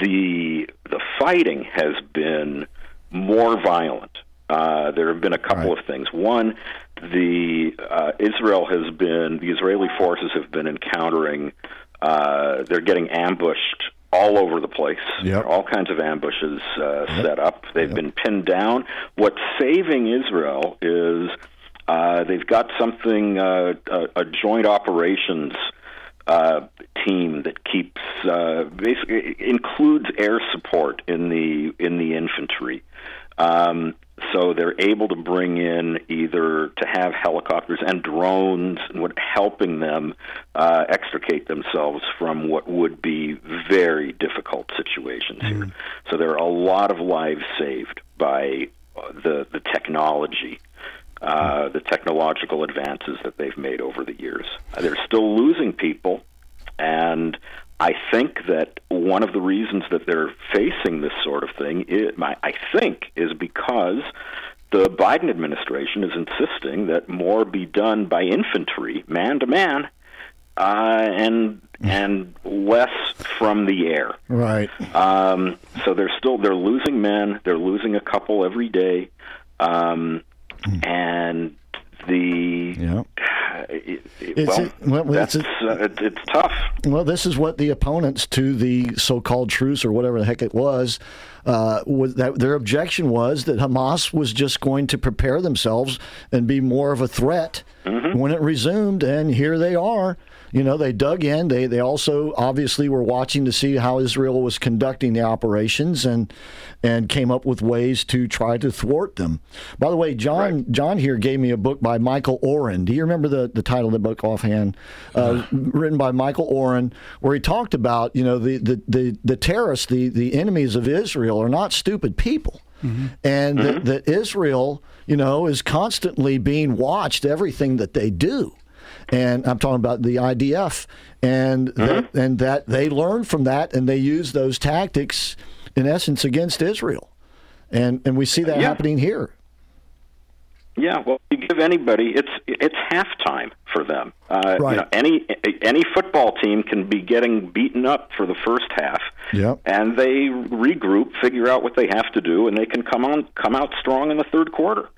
the the fighting has been more violent. Uh, there have been a couple of things. One, the uh, Israel has been the Israeli forces have been encountering. Uh, they're getting ambushed all over the place. Yep. All kinds of ambushes uh, set up. They've been pinned down. What's saving Israel is uh, they've got something uh, a, a joint operations uh, team that keeps uh, basically includes air support in the in the infantry. Um, so they're able to bring in either to have helicopters and drones and what helping them uh, extricate themselves from what would be very difficult situations here. So there are a lot of lives saved by uh, the the technology. Uh, the technological advances that they've made over the years. Uh, They're still losing people, and I think that one of the reasons that they're facing this sort of thing, is, my, I think, is because the Biden administration is insisting that more be done by infantry, man to man, uh, and and less from the air. right. Um, so they're still they're losing men. They're losing a couple every day, um, and the Yeah. it, it- It's- well, it- well, that's it's uh, it, it's tough. Well, this is what the opponents to the so-called truce or whatever the heck it was, uh, was that their objection was that Hamas was just going to prepare themselves and be more of a threat when it resumed, and here they are. You know, they dug in. They they also obviously were watching to see how Israel was conducting the operations and and came up with ways to try to thwart them. By the way, John John here gave me a book by Michael Oren. Do you remember the, the title of the book offhand? Uh, written by Michael Oren, where he talked about you know the the the, the terrorists, the the enemies of Israel are not stupid people and that, that Israel, you know, is constantly being watched everything that they do. And I'm talking about the IDF, and that, and that they learn from that, and they use those tactics, in essence, against Israel, and and we see that Yeah. happening here. Yeah, well, you give anybody it's it's halftime for them. Uh, Right. You know, any any football team can be getting beaten up for the first half, Yep. and they regroup, figure out what they have to do, and they can come on come out strong in the third quarter.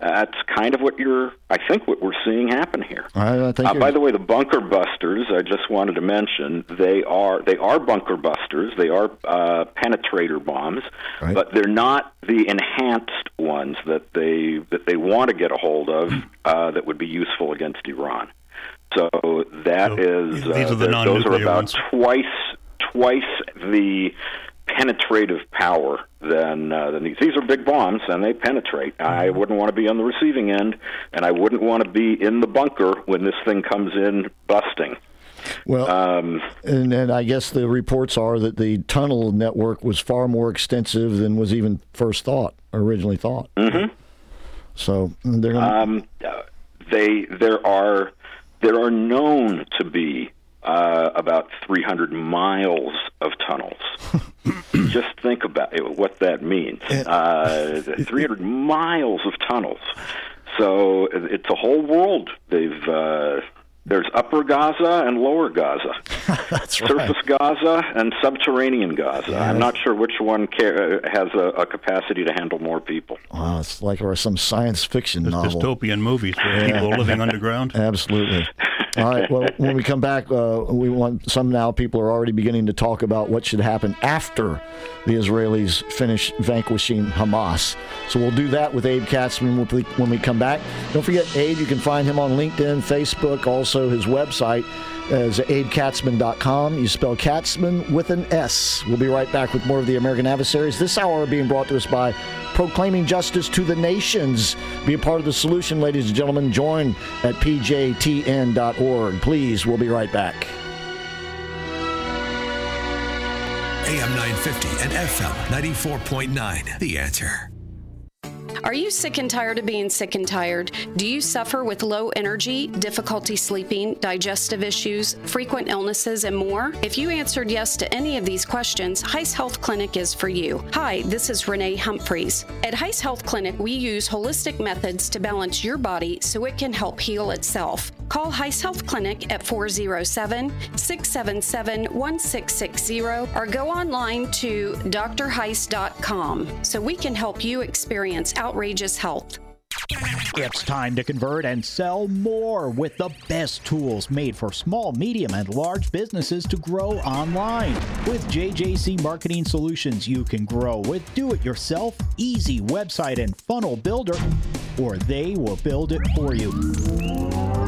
That's kind of what you're, I think, what we're seeing happen here. I, I think. Uh, by the way, the bunker busters. I just wanted to mention they are they are bunker busters. They are uh, penetrator bombs, Right. but they're not the enhanced ones that they that they want to get a hold of uh, that would be useful against Iran. So that So, is these uh, are the they're- those are non-nuclear about ones. twice twice the penetrative power than uh, than these. These are big bombs, and they penetrate. I Mm-hmm. wouldn't want to be on the receiving end, and I wouldn't want to be in the bunker when this thing comes in busting. Well, Um, and, and I guess the reports are that the tunnel network was far more extensive than was even first thought, originally thought. Mhm. So they're to um, they there are there are known to be uh, about 300 miles of tunnels. Just think about it, what that means. Uh, 300 miles of tunnels. So it's a whole world. They've uh, there's Upper Gaza and Lower Gaza. That's right. Surface Gaza and subterranean Gaza. I'm not sure which one ca- uh, has a, a capacity to handle more people. Wow, it's like or some science fiction novel. Dystopian movies where people are living underground. Absolutely. All right. Well, when we come back, uh, we want some now. People are already beginning to talk about what should happen after the Israelis finish vanquishing Hamas. So we'll do that with Abe Katzman when we come back. Don't forget, Abe. You can find him on LinkedIn, Facebook, also his website is abekatzman.com. You spell Katzman with an S. We'll be right back with more of the American Adversaries. This hour being brought to us by Proclaiming Justice to the Nations. Be a part of the solution, ladies and gentlemen. Join at pjtn.org. Please, we'll be right back. AM 950 and FM 94.9. The answer. Are you sick and tired of being sick and tired? Do you suffer with low energy, difficulty sleeping, digestive issues, frequent illnesses, and more? If you answered yes to any of these questions, Heiss Health Clinic is for you. Hi, this is Renee Humphreys. At Heiss Health Clinic, we use holistic methods to balance your body so it can help heal itself. Call Heiss Health Clinic at 407 677 1660 or go online to drheiss.com so we can help you experience outrageous health. It's time to convert and sell more with the best tools made for small, medium, and large businesses to grow online. With JJC Marketing Solutions, you can grow with do it yourself, easy website and funnel builder, or they will build it for you.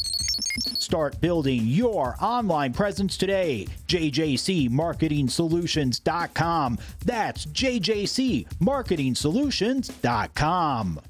Start building your online presence today. JJCMarketingSolutions.com. That's JJCMarketingSolutions.com.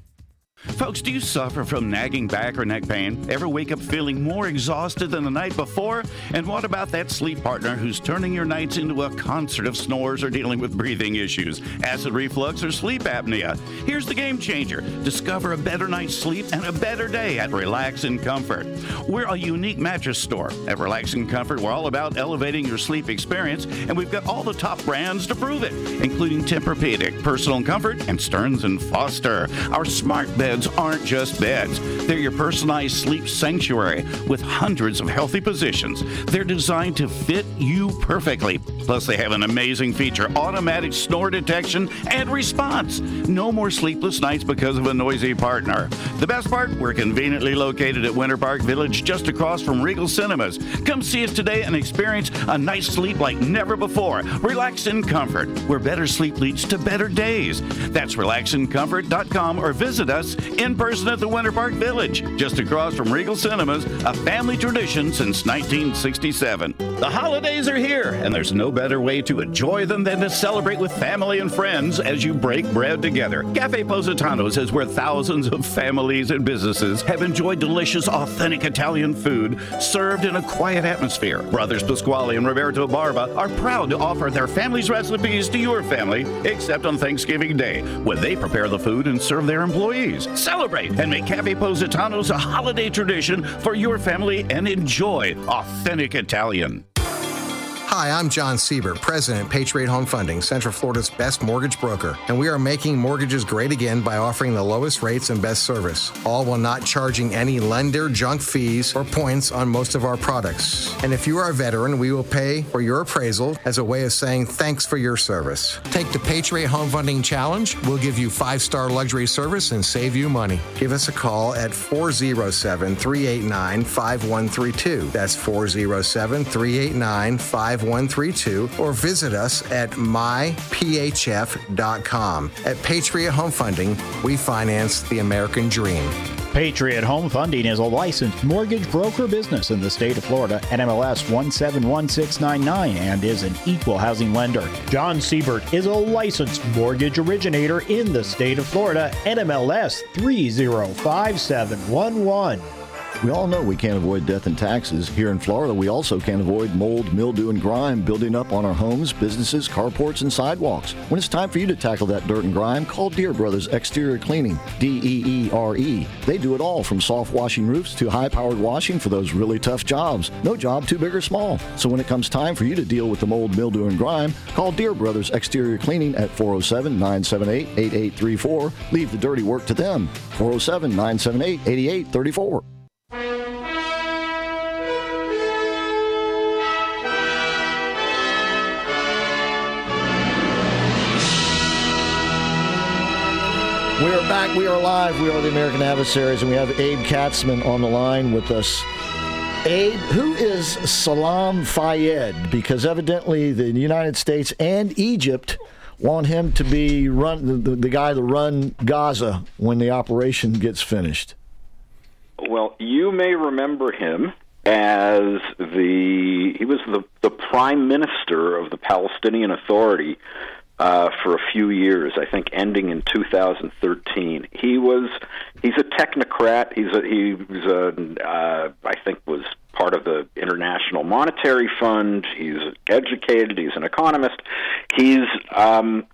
Folks, do you suffer from nagging back or neck pain? Ever wake up feeling more exhausted than the night before? And what about that sleep partner who's turning your nights into a concert of snores or dealing with breathing issues, acid reflux, or sleep apnea? Here's the game changer. Discover a better night's sleep and a better day at Relax and Comfort. We're a unique mattress store. At Relax and Comfort, we're all about elevating your sleep experience, and we've got all the top brands to prove it, including Tempur-Pedic, Personal Comfort, and Stearns and Foster. Our smart beds aren't just beds. They're your personalized sleep sanctuary with hundreds of healthy positions. They're designed to fit you perfectly. Plus, they have an amazing feature automatic snore detection and response. No more sleepless nights because of a noisy partner. The best part, we're conveniently located at Winter Park Village just across from Regal Cinemas. Come see us today and experience a night's sleep like never before. Relax in comfort, where better sleep leads to better days. That's relaxincomfort.com or visit us in person at the Winter Park Village, just across from Regal Cinemas, a family tradition since 1967. The holidays are here, and there's no better way to enjoy them than to celebrate with family and friends as you break bread together. Cafe Positano's is where thousands of families and businesses have enjoyed delicious, authentic Italian food served in a quiet atmosphere. Brothers Pasquale and Roberto Barba are proud to offer their family's recipes to your family, except on Thanksgiving Day, when they prepare the food and serve their employees. Celebrate and make Cafe Positano's a holiday tradition for your family and enjoy authentic Italian. Hi, I'm John Siebert, President, Patriot Home Funding, Central Florida's best mortgage broker, and we are making mortgages great again by offering the lowest rates and best service, all while not charging any lender junk fees or points on most of our products. And if you are a veteran, we will pay for your appraisal as a way of saying thanks for your service. Take the Patriot Home Funding Challenge. We'll give you five star luxury service and save you money. Give us a call at 407 389 5132. That's 407 389 5132 or visit us at myphf.com. At Patriot Home Funding, we finance the American dream. Patriot Home Funding is a licensed mortgage broker business in the state of Florida, NMLS 171699, and is an equal housing lender. John Siebert is a licensed mortgage originator in the state of Florida, NMLS 305711. We all know we can't avoid death and taxes. Here in Florida, we also can't avoid mold, mildew, and grime building up on our homes, businesses, carports, and sidewalks. When it's time for you to tackle that dirt and grime, call Deere Brothers Exterior Cleaning, D E E R E. They do it all from soft washing roofs to high powered washing for those really tough jobs. No job too big or small. So when it comes time for you to deal with the mold, mildew, and grime, call Deere Brothers Exterior Cleaning at 407 978 8834. Leave the dirty work to them. 407 978 8834. We are back. We are live. We are the American Adversaries, and we have Abe Katzman on the line with us. Abe, who is Salam Fayyad? Because evidently the United States and Egypt want him to be run the, the guy to run Gaza when the operation gets finished. Well, you may remember him as the he was the the prime minister of the Palestinian Authority uh, for a few years. I think ending in 2013. He was he's a technocrat. He's a he was a uh, I think was part of the International Monetary Fund. He's educated. He's an economist. He's um,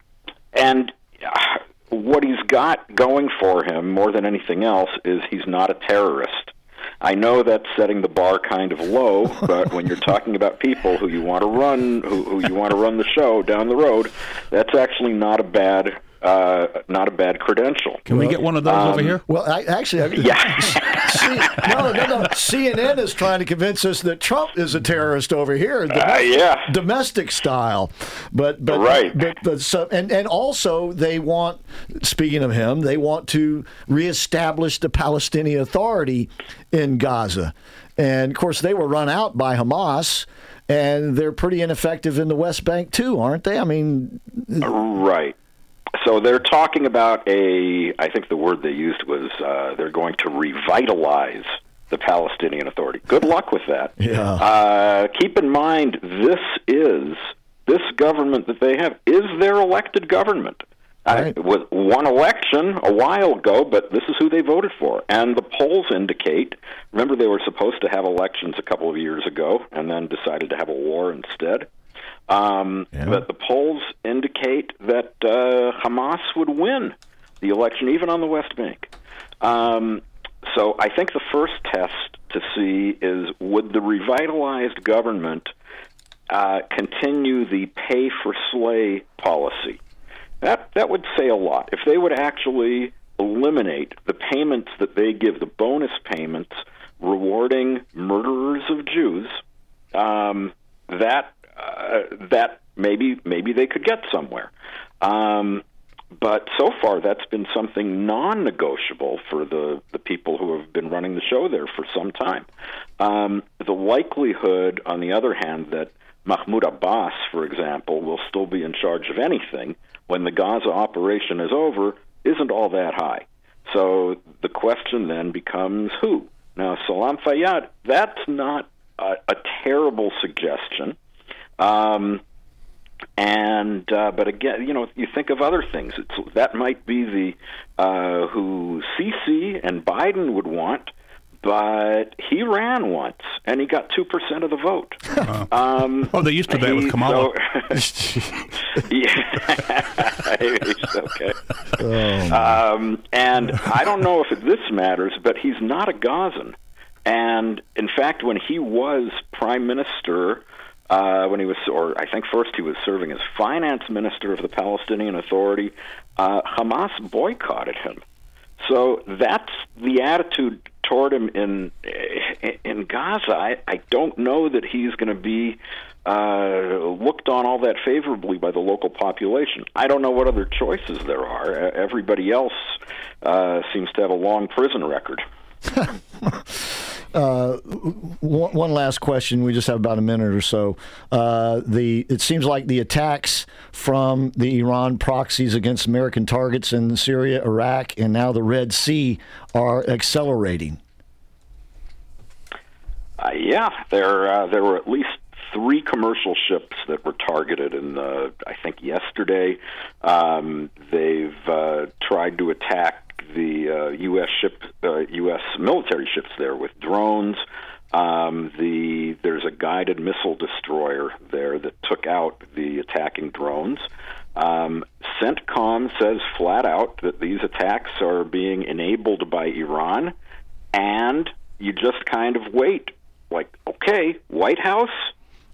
and. Uh, what he's got going for him more than anything else is he's not a terrorist. I know that's setting the bar kind of low, but when you're talking about people who you want to run, who, who you want to run the show down the road, that's actually not a bad uh, not a bad credential. Can we get one of those Um, over here? Well, I, actually, I, Yeah. C- no, no, no. CNN is trying to convince us that Trump is a terrorist over here, Uh, yeah. domestic style. But but Right. But, but so and and also they want. Speaking of him, they want to reestablish the Palestinian Authority in Gaza, and of course they were run out by Hamas. And they're pretty ineffective in the West Bank too, aren't they? I mean, Right. So they're talking about a. I think the word they used was uh, they're going to revitalize the Palestinian Authority. Good luck with that. Yeah. Uh, keep in mind, this is this government that they have is their elected government. I, it was one election a while ago, but this is who they voted for. And the polls indicate. Remember, they were supposed to have elections a couple of years ago, and then decided to have a war instead. Um, But the polls indicate that uh, Hamas would win the election, even on the West Bank. Um, so I think the first test to see is would the revitalized government uh, continue the pay for slay policy? That that would say a lot. If they would actually eliminate the payments that they give, the bonus payments rewarding murderers of Jews, um, that that maybe maybe they could get somewhere. Um, but so far, that's been something non-negotiable for the the people who have been running the show there for some time. Um, the likelihood, on the other hand, that Mahmoud Abbas, for example, will still be in charge of anything when the Gaza operation is over isn't all that high. So the question then becomes who? Now, Salam Fayyad, that's not a, a terrible suggestion. Um, and uh, but again, you know, you think of other things. It's, that might be the uh, who Sisi and Biden would want, but he ran once and he got two percent of the vote. Um, Oh, they used to that with he- Kamala. so- yeah, It's okay. Um, and I don't know if this matters, but he's not a Gazan. And in fact, when he was prime minister, uh, when he was, or I think first he was serving as finance minister of the Palestinian Authority, uh, Hamas boycotted him. So that's the attitude toward him in in Gaza. I, I don't know that he's going to be uh, looked on all that favorably by the local population. I don't know what other choices there are. Everybody else uh, seems to have a long prison record. Uh, one, one, last question. We just have about a minute or so. Uh, the it seems like the attacks from the Iran proxies against American targets in Syria, Iraq, and now the Red Sea are accelerating. Uh, yeah, there uh, there were at least three commercial ships that were targeted in the, I think yesterday. Um, they've uh, tried to attack the uh, U.S. ship, uh, U.S. military ships there with drones. Um, the there's a guided missile destroyer there that took out the attacking drones. Um, CENTCOM says flat out that these attacks are being enabled by Iran, and you just kind of wait. Like, okay, White House,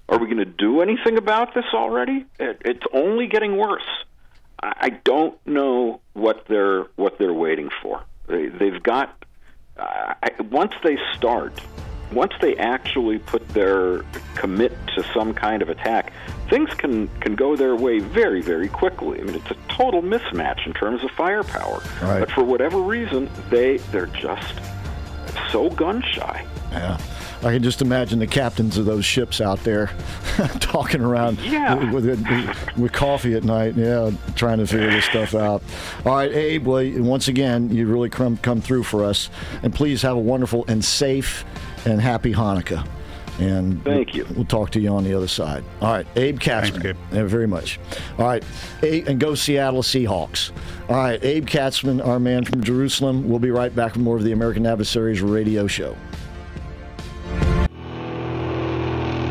are we going to do anything about this already? It, it's only getting worse. I don't know what they're what they're waiting for. They, they've got uh, I, once they start, once they actually put their commit to some kind of attack, things can can go their way very very quickly. I mean, it's a total mismatch in terms of firepower. Right. But for whatever reason, they they're just so gun shy. Yeah. I can just imagine the captains of those ships out there talking around yeah. with, with, with, coffee at night, yeah, trying to figure this stuff out. All right, Abe, well, once again, you really come, come through for us. And please have a wonderful and safe and happy Hanukkah. And thank you. We'll talk to you on the other side. All right, Abe Katzman. Thanks, Abe. very much. All right, Abe, and go Seattle Seahawks. All right, Abe Katzman, our man from Jerusalem. We'll be right back with more of the American Adversaries radio show.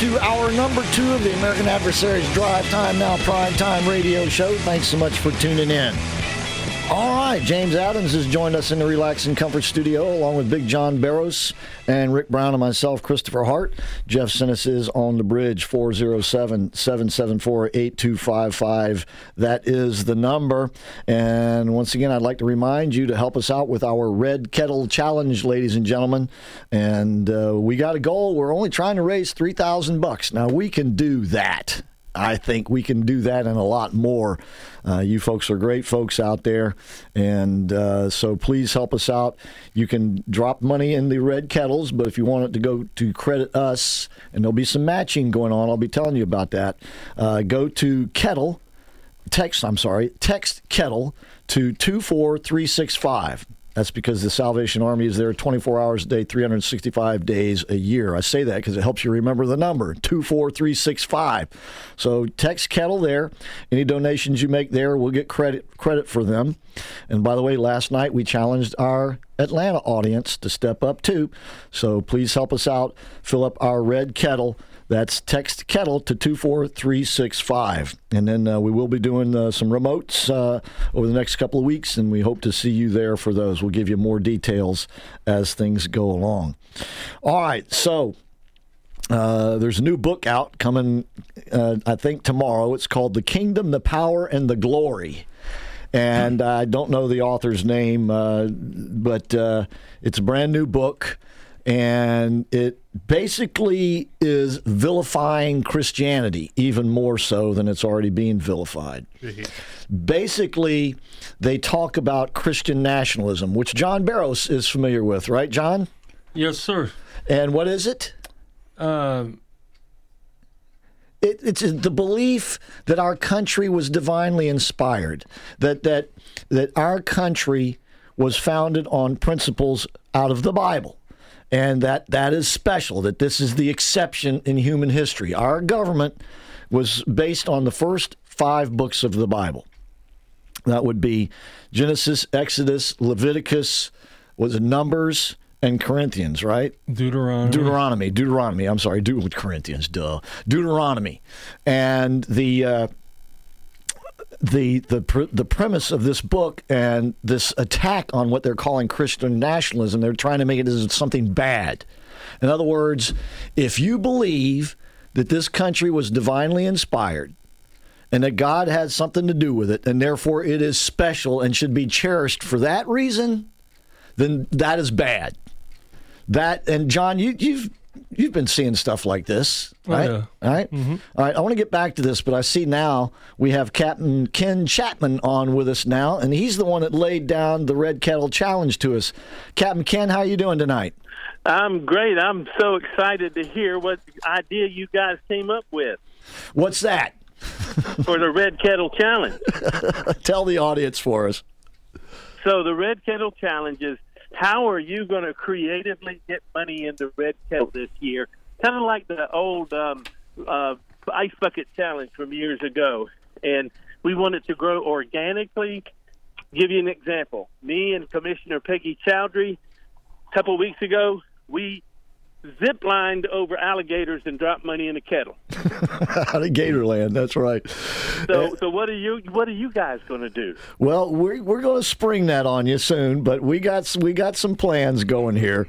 to our number two of the American Adversaries Drive Time Now Prime Time radio show. Thanks so much for tuning in. All right, James Adams has joined us in the Relax and Comfort Studio, along with Big John Barros and Rick Brown and myself, Christopher Hart. Jeff Sinis is on the bridge, 407 774 8255. That is the number. And once again, I'd like to remind you to help us out with our Red Kettle Challenge, ladies and gentlemen. And uh, we got a goal. We're only trying to raise 3000 bucks. Now, we can do that. I think we can do that and a lot more. Uh, you folks are great folks out there, and uh, so please help us out. You can drop money in the red kettles, but if you want it to go to credit us, and there'll be some matching going on, I'll be telling you about that. Uh, go to kettle, text, I'm sorry, text kettle to 24365. That's because the Salvation Army is there 24 hours a day, 365 days a year. I say that because it helps you remember the number 24365. So text Kettle there. Any donations you make there, we'll get credit credit for them. And by the way, last night we challenged our Atlanta audience to step up too. So please help us out. Fill up our red kettle. That's text kettle to 24365. And then uh, we will be doing uh, some remotes uh, over the next couple of weeks, and we hope to see you there for those. We'll give you more details as things go along. All right, so. Uh, there's a new book out coming, uh, I think, tomorrow. It's called The Kingdom, the Power, and the Glory and I don't know the author's name, uh, but uh, it's a brand new book, and it basically is vilifying Christianity even more so than it's already being vilified. Basically, they talk about Christian nationalism, which John Barros is familiar with, right, John? Yes, sir. And what is it? Um, it, it's the belief that our country was divinely inspired, that that that our country was founded on principles out of the Bible, and that that is special. That this is the exception in human history. Our government was based on the first five books of the Bible. That would be Genesis, Exodus, Leviticus, was it Numbers, and Corinthians, right? Deuteronomy. Deuteronomy. Deuteronomy. I'm sorry, De- Corinthians. Duh. Deuteronomy, and the. Uh, the the the premise of this book and this attack on what they're calling Christian nationalism, they're trying to make it as something bad. In other words, if you believe that this country was divinely inspired and that God had something to do with it, and therefore it is special and should be cherished for that reason, then that is bad. That and John, you, you've you've been seeing stuff like this, Oh, right? yeah. All right? Mm-hmm. All right. I want to get back to this, but I see now we have Captain Ken Chapman on with us now, and he's the one that laid down the Red Kettle Challenge to us. Captain Ken, how are you doing tonight? I'm great. I'm so excited to hear what idea you guys came up with What's that? for the Red Kettle Challenge. Tell the audience for us. So the Red Kettle Challenge is how are you going to creatively get money in the Red Kettle this year? Kind of like the old um, uh, Ice Bucket Challenge from years ago. And we want it to grow organically. Give you an example. Me and Commissioner Peggy Choudhry, a couple weeks ago, we zip lined over alligators and dropped money in a kettle. Out of Gatorland, that's right. So, so what are you what are you guys going to do? Well, we're we're going to spring that on you soon, but we got we got some plans going here,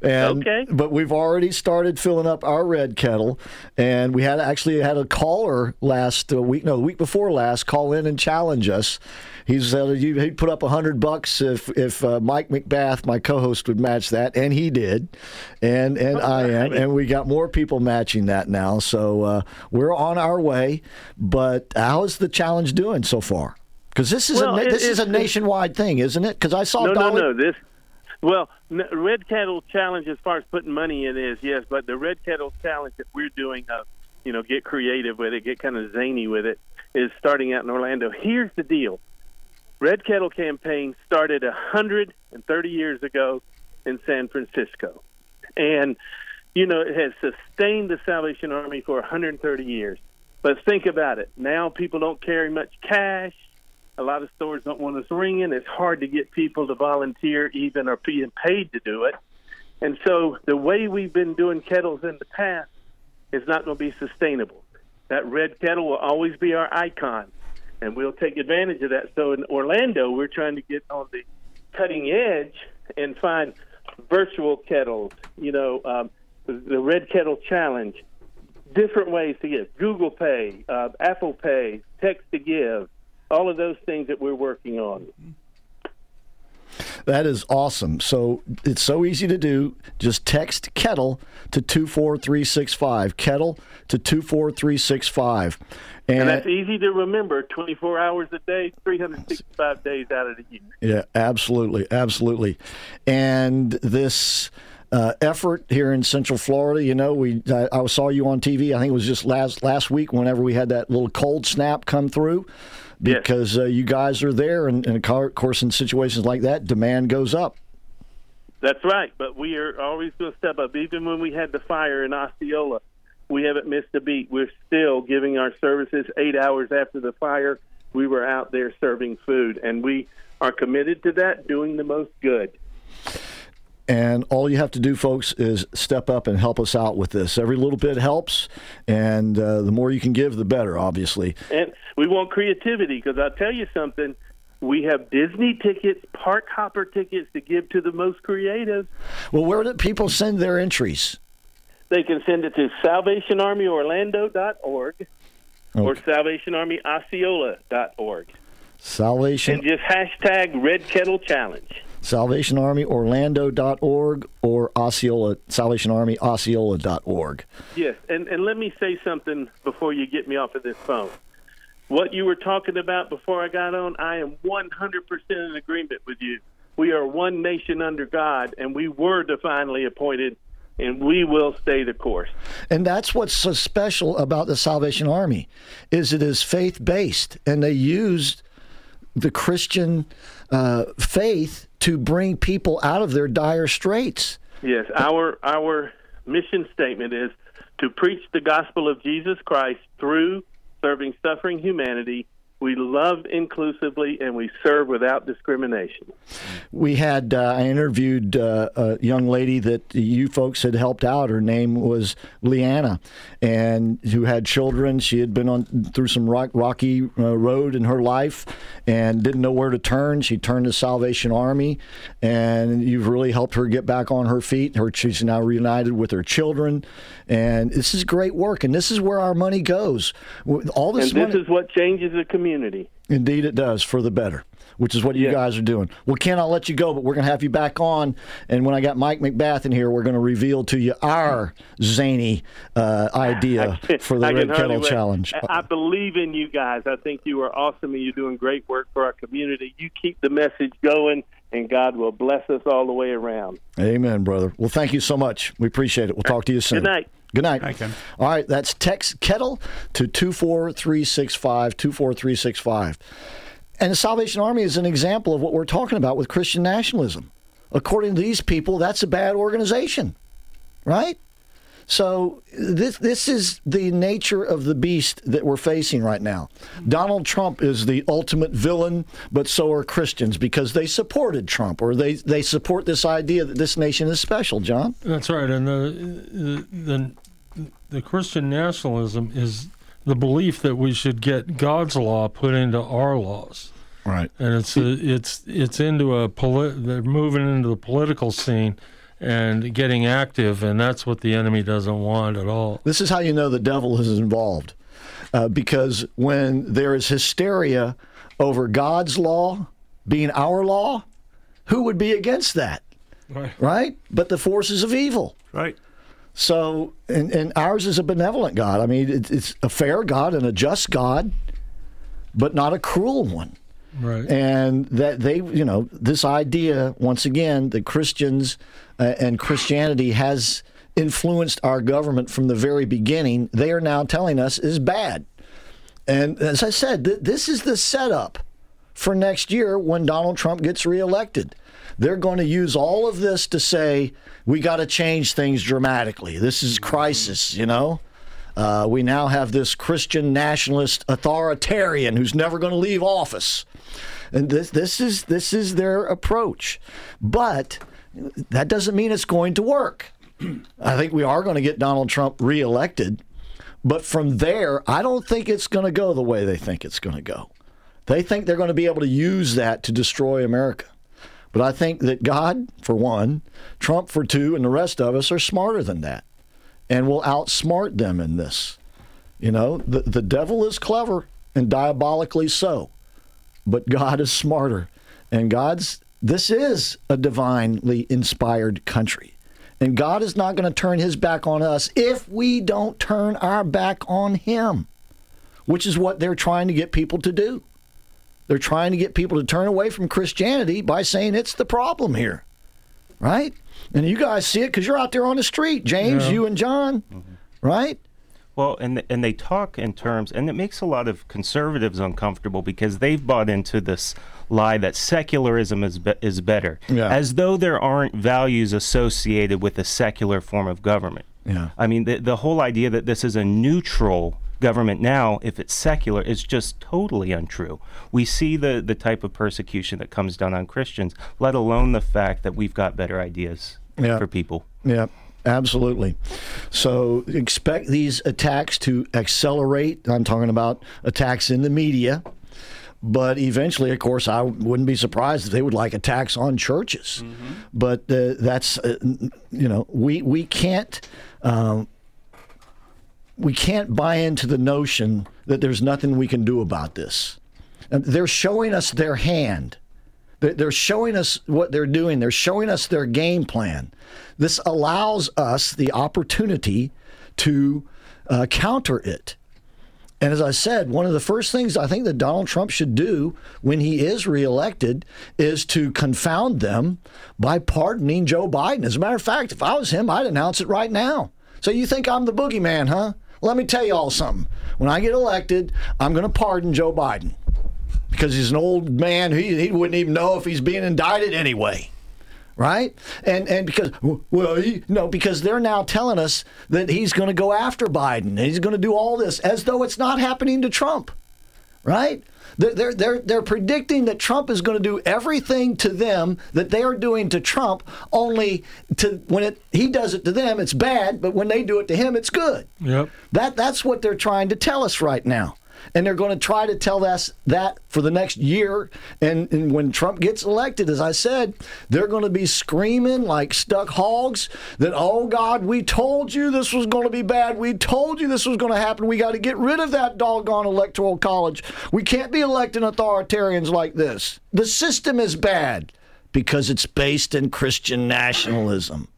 and Okay. but we've already started filling up our red kettle, and we had actually had a caller last uh, week, no, the week before last, call in and challenge us. He said he he'd put up a hundred bucks if if uh, Mike McBath, my co-host, would match that, and he did, and and I am, and we got more people matching that now, so uh, we're on our way. But how is the challenge doing so far? Because this is Well, a it- this is a nationwide thing, isn't it? Because I saw no, Dolly. no, no. This well, Red Kettle Challenge as far as putting money in is yes, but the Red Kettle Challenge that we're doing, uh, you know, get creative with it, get kind of zany with it, is starting out in Orlando. Here's the deal: Red Kettle campaign started a hundred and thirty years ago in San Francisco, and you know it has sustained the Salvation Army for 130 years. But think about it. Now people don't carry much cash. A lot of stores don't want us ringing. It's hard to get people to volunteer, even or being paid to do it. And so the way we've been doing kettles in the past is not going to be sustainable. That red kettle will always be our icon. And we'll take advantage of that. So in Orlando, we're trying to get on the cutting edge and find virtual kettles. You know, um, the Red Kettle Challenge, different ways to give. Google Pay, uh, Apple Pay, text to give, all of those things that we're working on. That is awesome. So it's so easy to do. Just text kettle to 24365. Kettle to 24365. And, And, that's easy to remember 24 hours a day, 365 days out of the year. yeah, absolutely. Absolutely. And this. Uh, effort here in Central Florida, you know, we I, I saw you on TV. I think it was just last last week. Whenever we had that little cold snap come through, because uh, you guys are there, and, and of course, in situations like that, demand goes up. That's right, but we are always going to step up. Even when we had the fire in Osceola, we haven't missed a beat. We're still giving our services eight hours after the fire. We were out there serving food, and we are committed to that, doing the most good. And all you have to do, folks, is step up and help us out with this. Every little bit helps, and uh, the more you can give, the better, obviously. And we want creativity because I'll tell you something. We have Disney tickets, park hopper tickets to give to the most creative. Well, where do people send their entries? They can send it to SalvationArmyOrlando.org or SalvationArmyOsceola.org. Salvation. And just hashtag Red Kettle Challenge. SalvationArmyOrlando.org or Osceola, SalvationArmyOsceola.org. Yes, and, and let me say something before you get me off of this phone. What you were talking about before I got on, I am 100% in agreement with you. We are one nation under God, and we were divinely appointed, and we will stay the course. And that's what's so special about the Salvation Army is it is faith based, and they used the Christian uh, faith to bring people out of their dire straits. Yes, uh, our our mission statement is to preach the gospel of Jesus Christ through serving suffering humanity. We love inclusively and we serve without discrimination. We had uh, I interviewed uh, a young lady that you folks had helped out. Her name was Leanna, and who had children. She had been on through some rock, rocky uh, road in her life and didn't know where to turn. She turned to Salvation Army, and you've really helped her get back on her feet. Her she's now reunited with her children, and this is great work. And this is where our money goes. All this and this money, is what changes the community. Indeed, it does for the better, which is what you guys are doing. Well, Ken, I'll let you go, but we're going to have you back on. And when I got Mike McBath in here, we're going to reveal to you our zany uh, idea for the I Red Kettle wait. Challenge. I I believe in you guys. I think you are awesome and you're doing great work for our community. You keep the message going, and God will bless us all the way around. Amen, brother. Well, thank you so much. We appreciate it. We'll talk to you soon. Good night. Good night. All right, that's text kettle to 24365, 24365. And the Salvation Army is an example of what we're talking about with Christian nationalism. According to these people, that's a bad organization, right? So this this is the nature of the beast that we're facing right now. Donald Trump is the ultimate villain, but so are Christians because they supported Trump or they they support this idea that this nation is special. John, That's right, and the the the Christian nationalism is the belief that we should get God's law put into our laws. Right. And it's a, it's it's into a polit- they're moving into the political scene and getting active, and that's what the enemy doesn't want at all. This is how you know the devil is involved. Uh, because when there is hysteria over God's law being our law, who would be against that? Right. Right? But the forces of evil. Right. So, and, and ours is a benevolent God. I mean, it, it's a fair God and a just God, but not a cruel one. Right. And that they, you know, this idea, once again, that Christians uh, and Christianity has influenced our government from the very beginning, they are now telling us is bad. And as I said, th- this is the setup for next year when Donald Trump gets reelected. They're going to use all of this to say, we got to change things dramatically. This is crisis, you know? Uh, we now have this Christian nationalist authoritarian who's never going to leave office. And this, this, is, this is their approach. But that doesn't mean it's going to work. I think we are going to get Donald Trump reelected. But from there, I don't think it's going to go the way they think it's going to go. They think they're going to be able to use that to destroy America. But I think that God, for one, Trump for two, and the rest of us are smarter than that and will outsmart them in this. You know, the, the devil is clever and diabolically so, but God is smarter. And God's, this is a divinely inspired country. And God is not going to turn his back on us if we don't turn our back on him, which is what they're trying to get people to do. They're trying to get people to turn away from Christianity by saying it's the problem here, right? And you guys see it because you're out there on the street, James, Yeah. you and John, mm-hmm. right? Well, and and they talk in terms, and it makes a lot of conservatives uncomfortable because they've bought into this lie that secularism is be- is better, Yeah. as though there aren't values associated with a secular form of government. Yeah. I mean, the the whole idea that this is a neutral government now, if it's secular, is just totally untrue. We see the the type of persecution that comes down on Christians, let alone the fact that we've got better ideas Yeah. for people. Yeah, absolutely. So expect these attacks to accelerate. I'm talking about attacks in the media. But eventually, of course, I wouldn't be surprised if they would like attacks on churches. But uh, that's, uh, you know, we we can't um, we can't buy into the notion that there's nothing we can do about this. They're showing us their hand. They're they're showing us what they're doing. They're showing us their game plan. This allows us the opportunity to uh, counter it. And as I said, one of the first things I think that Donald Trump should do when he is reelected is to confound them by pardoning Joe Biden. As a matter of fact, if I was him, I'd announce it right now. So you think I'm the boogeyman, huh? Let me tell you all something. When I get elected, I'm going to pardon Joe Biden because he's an old man. He, he wouldn't even know if he's being indicted anyway. Right? And and because well, he, no, because they're now telling us that he's going to go after Biden and he's going to do all this as though it's not happening to Trump. Right? They're, they're, they're, they're predicting that Trump is going to do everything to them that they are doing to Trump, only to when it, he does it to them, it's bad, but when they do it to him, it's good. Yep. That that's what they're trying to tell us right now. And they're going to try to tell us that for the next year. And, and when Trump gets elected, as I said, they're going to be screaming like stuck hogs that, oh God, we told you this was going to be bad. We told you this was going to happen. We got to get rid of that doggone electoral college. We can't be electing authoritarians like this. The system is bad because it's based in Christian nationalism.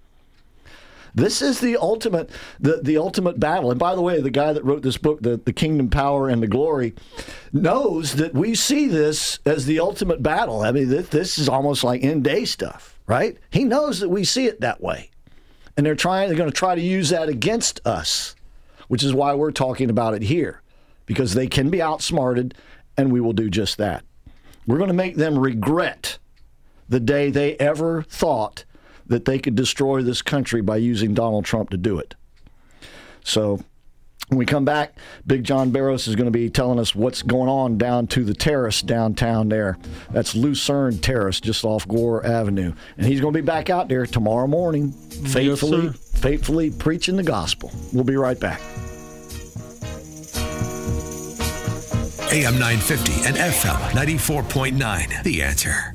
This is the ultimate the, the ultimate battle. And by the way, the guy that wrote this book, the, the Kingdom Power and the Glory, knows that we see this as the ultimate battle. I mean, this, this is almost like end day stuff, right? He knows that we see it that way. And they're trying they're going to try to use that against us, which is why we're talking about it here. Because they can be outsmarted and we will do just that. We're going to make them regret the day they ever thought that they could destroy this country by using Donald Trump to do it. So when we come back, Big John Barros is going to be telling us what's going on down to the terrace downtown there. That's Lucerne Terrace, just off Gore Avenue. And he's going to be back out there tomorrow morning, faithfully, sir. faithfully preaching the gospel. We'll be right back. AM 950 and FM 94.9. The answer.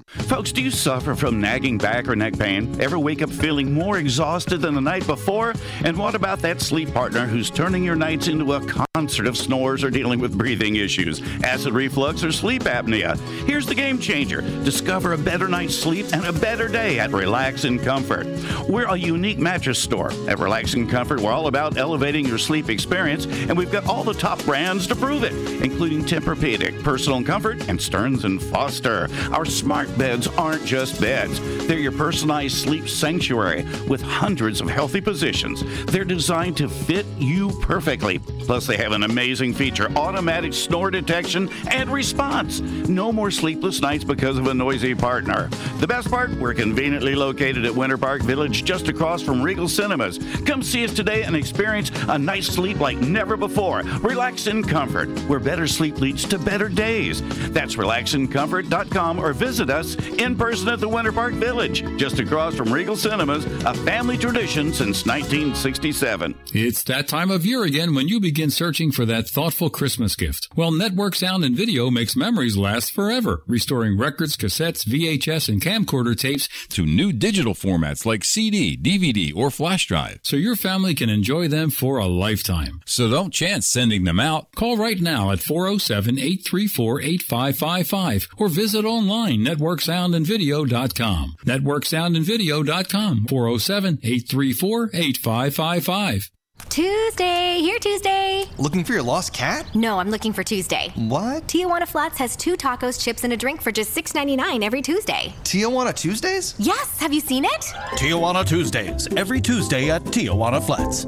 Folks, do you suffer from nagging back or neck pain? Ever wake up feeling more exhausted than the night before? And what about that sleep partner who's turning your nights into a concert of snores or dealing with breathing issues, acid reflux, or sleep apnea? Here's the game changer. Discover a better night's sleep and a better day at Relax and Comfort. We're a unique mattress store. At Relax and Comfort, we're all about elevating your sleep experience, and we've got all the top brands to prove it, including Tempur-Pedic, Personal Comfort, and Stearns and Foster. Our smart beds aren't just beds. They're your personalized sleep sanctuary with hundreds of healthy positions. They're designed to fit you perfectly. Plus, they have an amazing feature automatic snore detection and response. No more sleepless nights because of a noisy partner. The best part, we're conveniently located at Winter Park Village just across from Regal Cinemas. Come see us today and experience a night's sleep like never before. Relax in comfort, where better sleep leads to better days. That's relaxincomfort.com or visit us in person at the Winter Park Village, just across from Regal Cinemas, a family tradition since 1967. It's that time of year again when you begin searching for that thoughtful Christmas gift. Well, Network Sound and Video makes memories last forever, restoring records, cassettes, VHS, and camcorder tapes to new digital formats like CD, DVD, or flash drive, so your family can enjoy them for a lifetime. So don't chance sending them out. Call right now at 407-834-8555 or visit online networksoundandvideo.com. Networksoundandvideo.com 407-834-8555. Tuesday, here Tuesday. Looking for your lost cat? No, I'm looking for Tuesday. What? Tijuana Flats has two tacos, chips, and a drink for just $6.99 every Tuesday. Tijuana Tuesdays? Yes, have you seen it? Tijuana Tuesdays, every Tuesday at Tijuana Flats.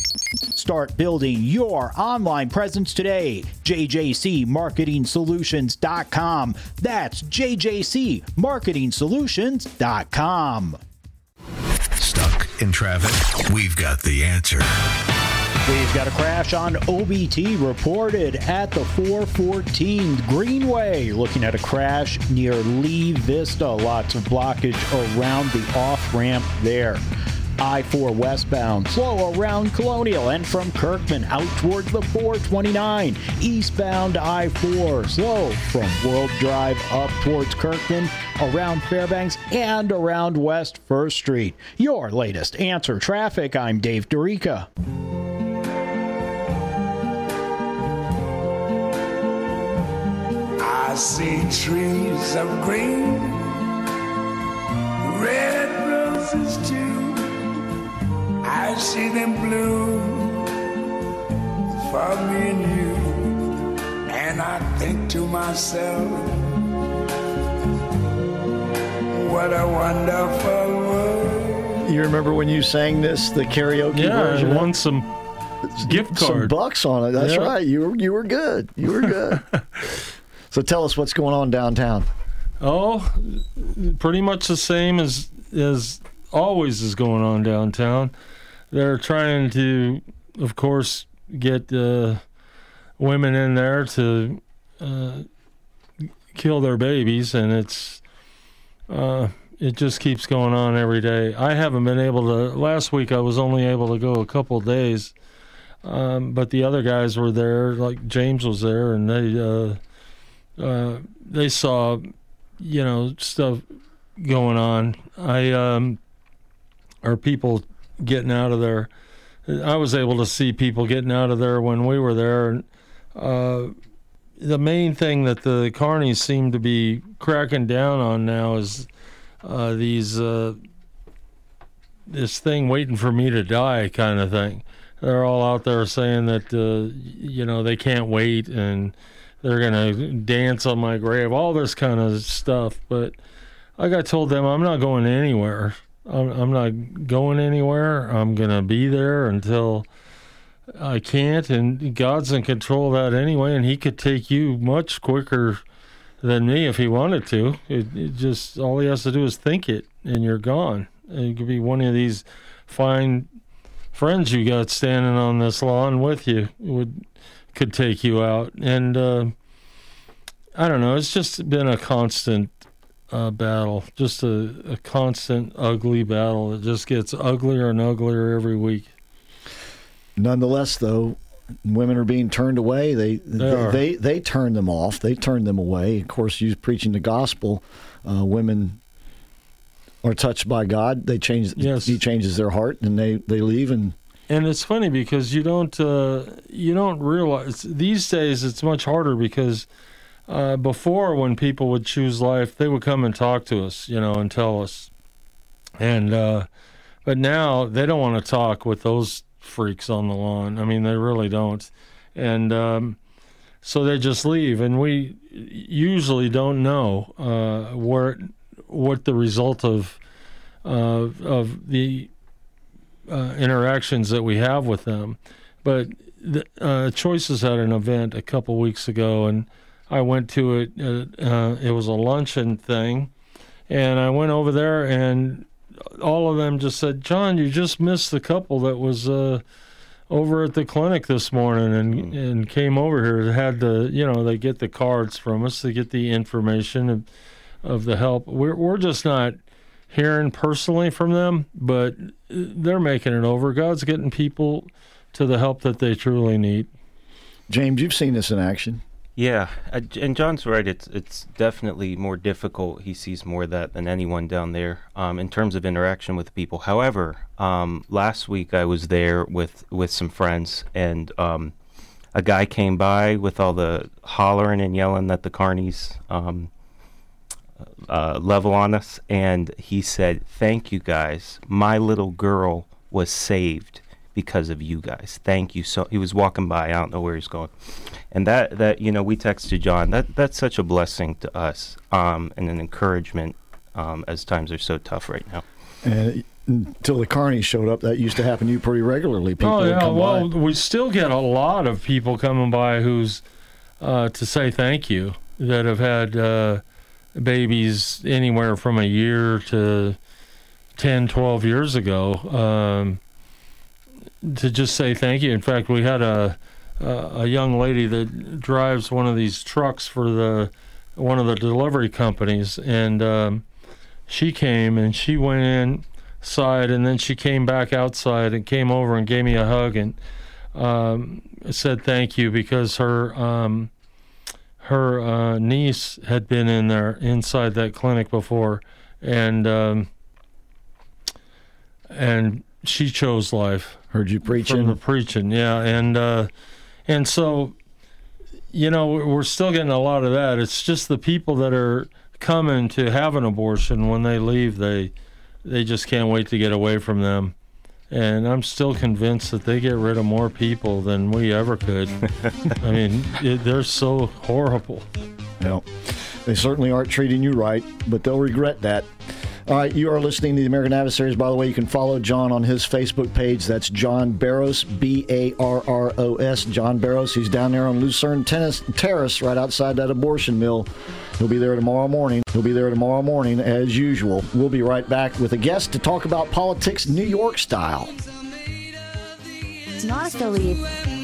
Start building your online presence today. JJCMarketingSolutions.com. That's JJCMarketingSolutions.com. Stuck in traffic? We've got the answer. We've got a crash on OBT reported at the 414 Greenway. Looking at a crash near Lee Vista. Lots of blockage around the off ramp there. I 4 westbound, slow around Colonial and from Kirkman out towards the 429. Eastbound I 4, slow from World Drive up towards Kirkman, around Fairbanks, and around West First Street. Your latest answer traffic. I'm Dave Dorica. I see trees of green, red roses too. I see them bloom for me and you. And I think to myself, what a wonderful world. You remember when you sang this, the karaoke Yeah, I version? won some gift Some bucks on it. That's Yeah. right. You were you were good. You were good. so tell us what's going on downtown. Oh, pretty much the same as as always is going on downtown. They're trying to, of course, get uh, women in there to uh, kill their babies, and it's uh, it just keeps going on every day. I haven't been able to. Last week I was only able to go a couple days, um, but the other guys were there. Like James was there, and they uh, uh, they saw, you know, stuff going on. I um, are people getting out of there. I was able to see people getting out of there when we were there. Uh, the main thing that the carnies seem to be cracking down on now is uh, these uh, this thing waiting for me to die kind of thing. They're all out there saying that uh, you know they can't wait and they're gonna dance on my grave, all this kind of stuff. But like I told them, I'm not going anywhere. I'm, I'm not going anywhere. I'm gonna be there until I can't, and God's in control of that anyway, and He could take you much quicker than me if He wanted to. It, it just all He has to do is think it, and you're gone. And it could be one of these fine friends you got standing on this lawn with you would could take you out, and uh, I don't know. It's just been a constant uh, battle, just a, a constant ugly battle. It just gets uglier and uglier every week. Nonetheless, though, women are being turned away. They they, are. they they turn them off. They turn them away. Of course, you preaching the gospel, uh, women are touched by God. They change. Yes. He changes their heart, and they they leave and. And it's funny because you don't uh, you don't realize these days it's much harder because uh, before when people would choose life they would come and talk to us you know and tell us. And uh, but now they don't want to talk with those freaks on the lawn. I mean they really don't. And um, so they just leave. And we usually don't know uh, what the result of of the uh, interactions that we have with them. But the, uh, Choices had an event a couple weeks ago, and I went to it. Uh, uh, it was a luncheon thing, and I went over there, and all of them just said, "John, you just missed the couple that was." Uh, over at the clinic this morning and and came over here had the you know they get the cards from us they get the information of, of the help we're we're just not hearing personally from them, but they're making it over. God's getting people to the help that they truly need. James, you've seen this in action. Yeah, and John's right. It's it's definitely more difficult. He sees more of that than anyone down there um, in terms of interaction with people. However, um, last week I was there with with some friends, and um, a guy came by with all the hollering and yelling that the carnies um, uh, level on us, and he said, "Thank you guys. My little girl was saved because of you guys. Thank you so." He was walking by. I don't know where he's going, and that that you know we texted John. That that's such a blessing to us, um, and an encouragement um, as times are so tough right now. And until the carnies showed up, that used to happen to you pretty regularly. People oh yeah, come well by. we still get a lot of people coming by who's uh, to say thank you that have had uh, babies anywhere from a year to 10, 12 years ago. Um, to just say thank you. In fact, we had a a young lady that drives one of these trucks for the one of the delivery companies, and um, she came and she went inside, and then she came back outside and came over and gave me a hug and um, said thank you because her um, her uh, niece had been in there inside that clinic before, and um, and she chose life. Heard you preaching. From the preaching, yeah, and uh, and so, you know, we're still getting a lot of that. It's just the people that are coming to have an abortion when they leave, they they just can't wait to get away from them. And I'm still convinced that they get rid of more people than we ever could. I mean, it, they're so horrible. No, they certainly aren't treating you right, but they'll regret that. All right, you are listening to the American Adversaries. By the way, you can follow John on his Facebook page. That's John Barros, B A R R O S. John Barros. He's down there on Lucerne Tennis Terrace, right outside that abortion mill. He'll be there tomorrow morning. He'll be there tomorrow morning as usual. We'll be right back with a guest to talk about politics New York style. It's not affiliated.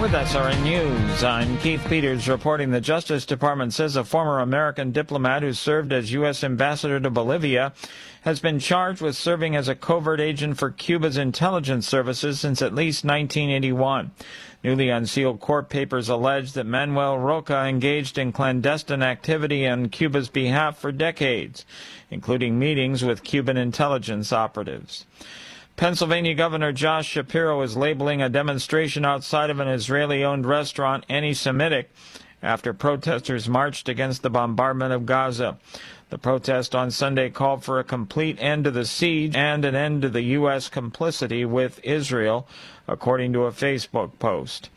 With SRN News, I'm Keith Peters reporting the Justice Department says a former American diplomat who served as U.S. ambassador to Bolivia has been charged with serving as a covert agent for Cuba's intelligence services since at least 1981. Newly unsealed court papers allege that Manuel Rocha engaged in clandestine activity on Cuba's behalf for decades, including meetings with Cuban intelligence operatives. Pennsylvania Governor Josh Shapiro is labeling a demonstration outside of an Israeli owned restaurant anti Semitic after protesters marched against the bombardment of Gaza. The protest on Sunday called for a complete end to the siege and an end to the U.S. complicity with Israel, according to a Facebook post.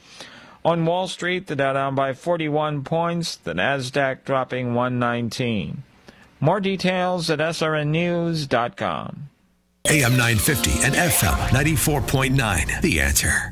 On Wall Street, the Dow down by 41 points, the Nasdaq dropping 119. More details at srnnews.com. AM 950 and FM 94.9. The answer.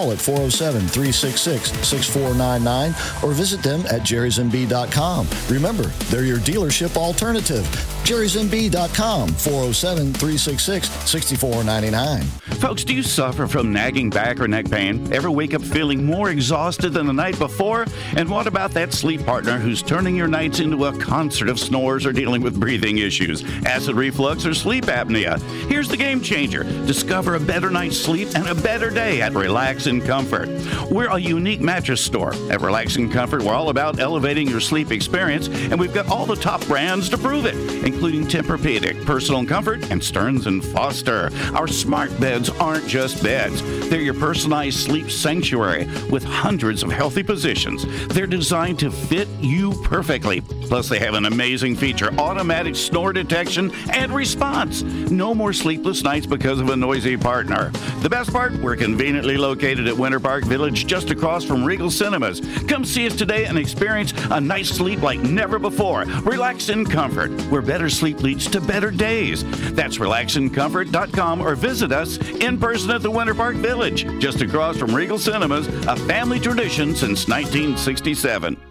at 407 366 6499 or visit them at jerrysmb.com. Remember, they're your dealership alternative. jerrysmb.com 407 366 6499. Folks, do you suffer from nagging back or neck pain? Ever wake up feeling more exhausted than the night before? And what about that sleep partner who's turning your nights into a concert of snores or dealing with breathing issues, acid reflux, or sleep apnea? Here's the game changer. Discover a better night's sleep and a better day at Relax and Comfort. We're a unique mattress store. At Relax and Comfort, we're all about elevating your sleep experience, and we've got all the top brands to prove it, including Tempur-Pedic, Personal Comfort, and Stearns and Foster. Our smart beds aren't just beds. They're your personalized sleep sanctuary with hundreds of healthy positions. They're designed to fit you perfectly. Plus, they have an amazing feature automatic snore detection and response. No more sleepless nights because of a noisy partner. The best part, we're conveniently located at Winter Park Village just across from Regal Cinemas. Come see us today and experience a night's sleep like never before. Relax in comfort, where better sleep leads to better days. That's relaxincomfort.com or visit us in person at the Winter Park Village, just across from Regal Cinemas, a family tradition since 1967.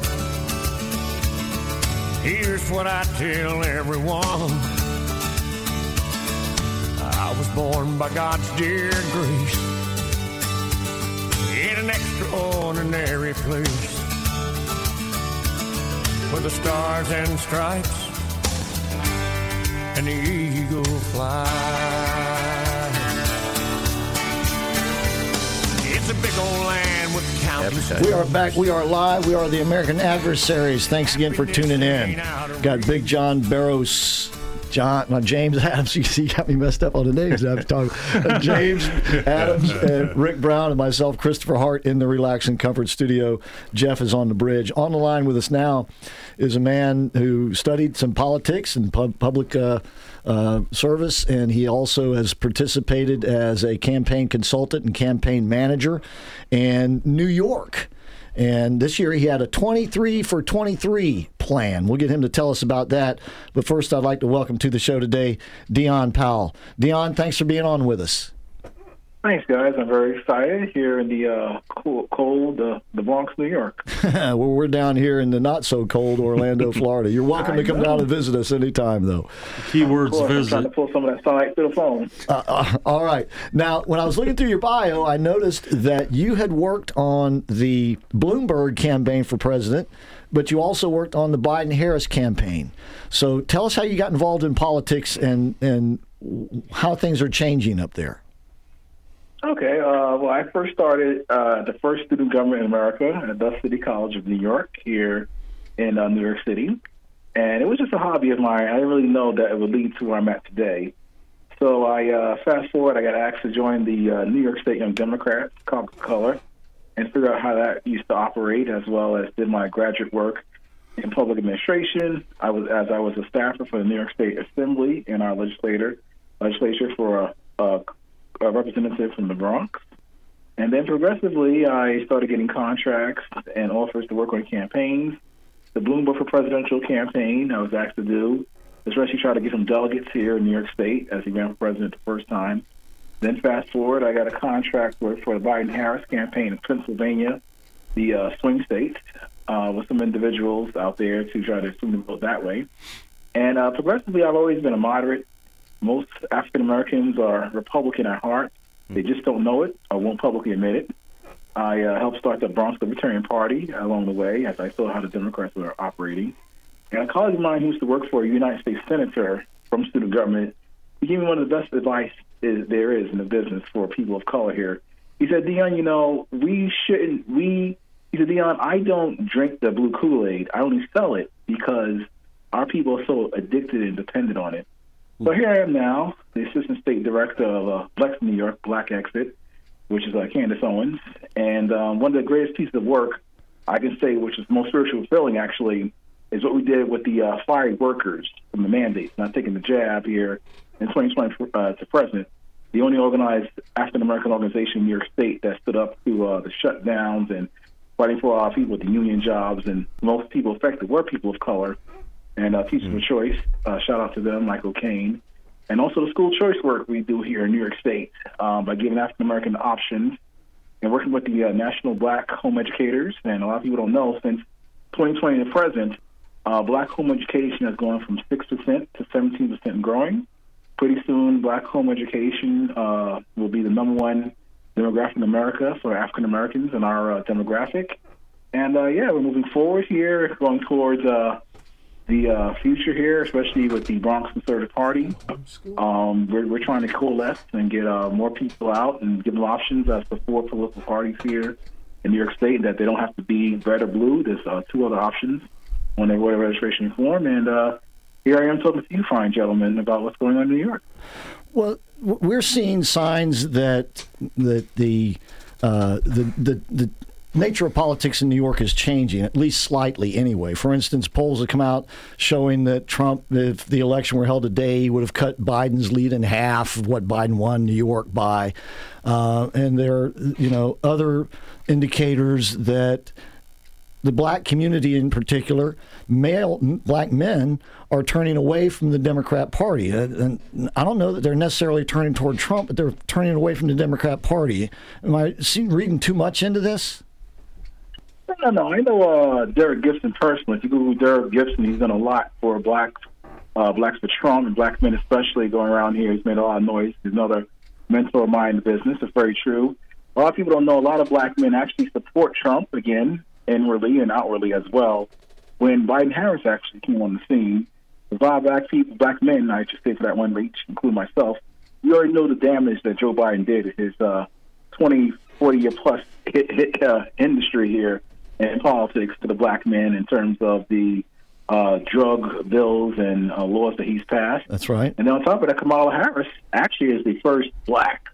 here's what I tell everyone. I was born by God's dear grace in an extraordinary place where the stars and stripes and the eagle fly. It's a big old land with countless. We are back. We are live. We are the American Adversaries. Thanks again for tuning in. Got Big John Barros. John, no, James Adams. You see, got me messed up on the names. I have to talk. Uh, James Adams and Rick Brown and myself, Christopher Hart, in the Relax and Comfort studio. Jeff is on the bridge. On the line with us now is a man who studied some politics and pub- public uh, uh, service, and he also has participated as a campaign consultant and campaign manager in New York. And this year he had a 23 for 23 plan. We'll get him to tell us about that. But first, I'd like to welcome to the show today Dion Powell. Dion, thanks for being on with us. Thanks, guys. I'm very excited here in the uh, cool, cold, uh, the Bronx, New York. well, we're down here in the not so cold Orlando, Florida. You're welcome to come know. down and visit us anytime, though. Of course, I'm trying to pull some of that sunlight through the phone. Uh, uh, all right. Now, when I was looking through your bio, I noticed that you had worked on the Bloomberg campaign for president, but you also worked on the Biden Harris campaign. So tell us how you got involved in politics and, and how things are changing up there. Okay. Uh, well, I first started uh, the first student government in America at the City College of New York here in uh, New York City. And it was just a hobby of mine. I didn't really know that it would lead to where I'm at today. So I uh, fast forward, I got asked to join the uh, New York State Young Democrats, Conquer Color, and figure out how that used to operate, as well as did my graduate work in public administration. I was as I was a staffer for the New York State Assembly and our legislator legislature for a, a, representative from the Bronx. And then progressively, I started getting contracts and offers to work on campaigns. The Bloomberg for Presidential campaign I was asked to do especially try to get some delegates here in New York State as he ran for president the first time. Then fast forward, I got a contract for, for the Biden-Harris campaign in Pennsylvania, the uh, swing state, uh, with some individuals out there to try to swing the vote that way. And uh, progressively, I've always been a moderate. Most African Americans are Republican at heart. They just don't know it or won't publicly admit it. I uh, helped start the Bronx Libertarian Party along the way as I saw how the Democrats were operating. And a colleague of mine who used to work for a United States senator from student government, he gave me one of the best advice is, there is in the business for people of color here. He said, Dion, you know, we shouldn't, we, he said, Dion, I don't drink the blue Kool Aid. I only sell it because our people are so addicted and dependent on it. So here I am now, the assistant state director of uh, Flex New York, Black Exit, which is uh, Candace Owens. And um, one of the greatest pieces of work I can say, which is most spiritually fulfilling, actually, is what we did with the uh, fired workers from the mandates. Not taking the jab here in 2020 uh, to president, the only organized African American organization in New York State that stood up to uh, the shutdowns and fighting for our people with the union jobs. And most people affected were people of color and uh, Teachers mm of Choice. Uh, shout out to them, Michael Kane. And also the school choice work we do here in New York State um, by giving African American options and working with the uh, National Black Home Educators. And a lot of people don't know since 2020 to present, uh, black home education has gone from 6% to 17% growing. Pretty soon, black home education uh, will be the number one demographic in America for African Americans in our uh, demographic. And uh, yeah, we're moving forward here, going towards uh, the uh, future here, especially with the Bronx Conservative Party. Um, we're, we're trying to coalesce and get uh, more people out and give them options as the four political parties here in New York State that they don't have to be red or blue. There's uh, two other options on their voter registration form. And uh, here I am talking to you, fine gentlemen, about what's going on in New York. Well, we're seeing signs that that the uh, the, the the nature of politics in New York is changing, at least slightly anyway. For instance, polls have come out showing that Trump, if the election were held today, would have cut Biden's lead in half of what Biden won New York by. Uh, and there are, you know, other indicators that the black community in particular, male black men, are turning away from the Democrat Party. Uh, and I don't know that they're necessarily turning toward Trump, but they're turning away from the Democrat Party. Am I reading too much into this? No, no, I know uh, Derek Gibson personally. If you Google Derek Gibson, he's done a lot for black uh, blacks for Trump and black men especially going around here. He's made a lot of noise. He's another mentor of mine in the business. It's very true. A lot of people don't know a lot of black men actually support Trump again, inwardly and outwardly as well. When Biden Harris actually came on the scene, of black people, black men, I should say for that one reach, including myself, we already know the damage that Joe Biden did his uh, 20, 40 year plus hit, hit, uh, industry here in politics to the black man in terms of the uh, drug bills and uh, laws that he's passed. That's right. And then on top of that, Kamala Harris actually is the first black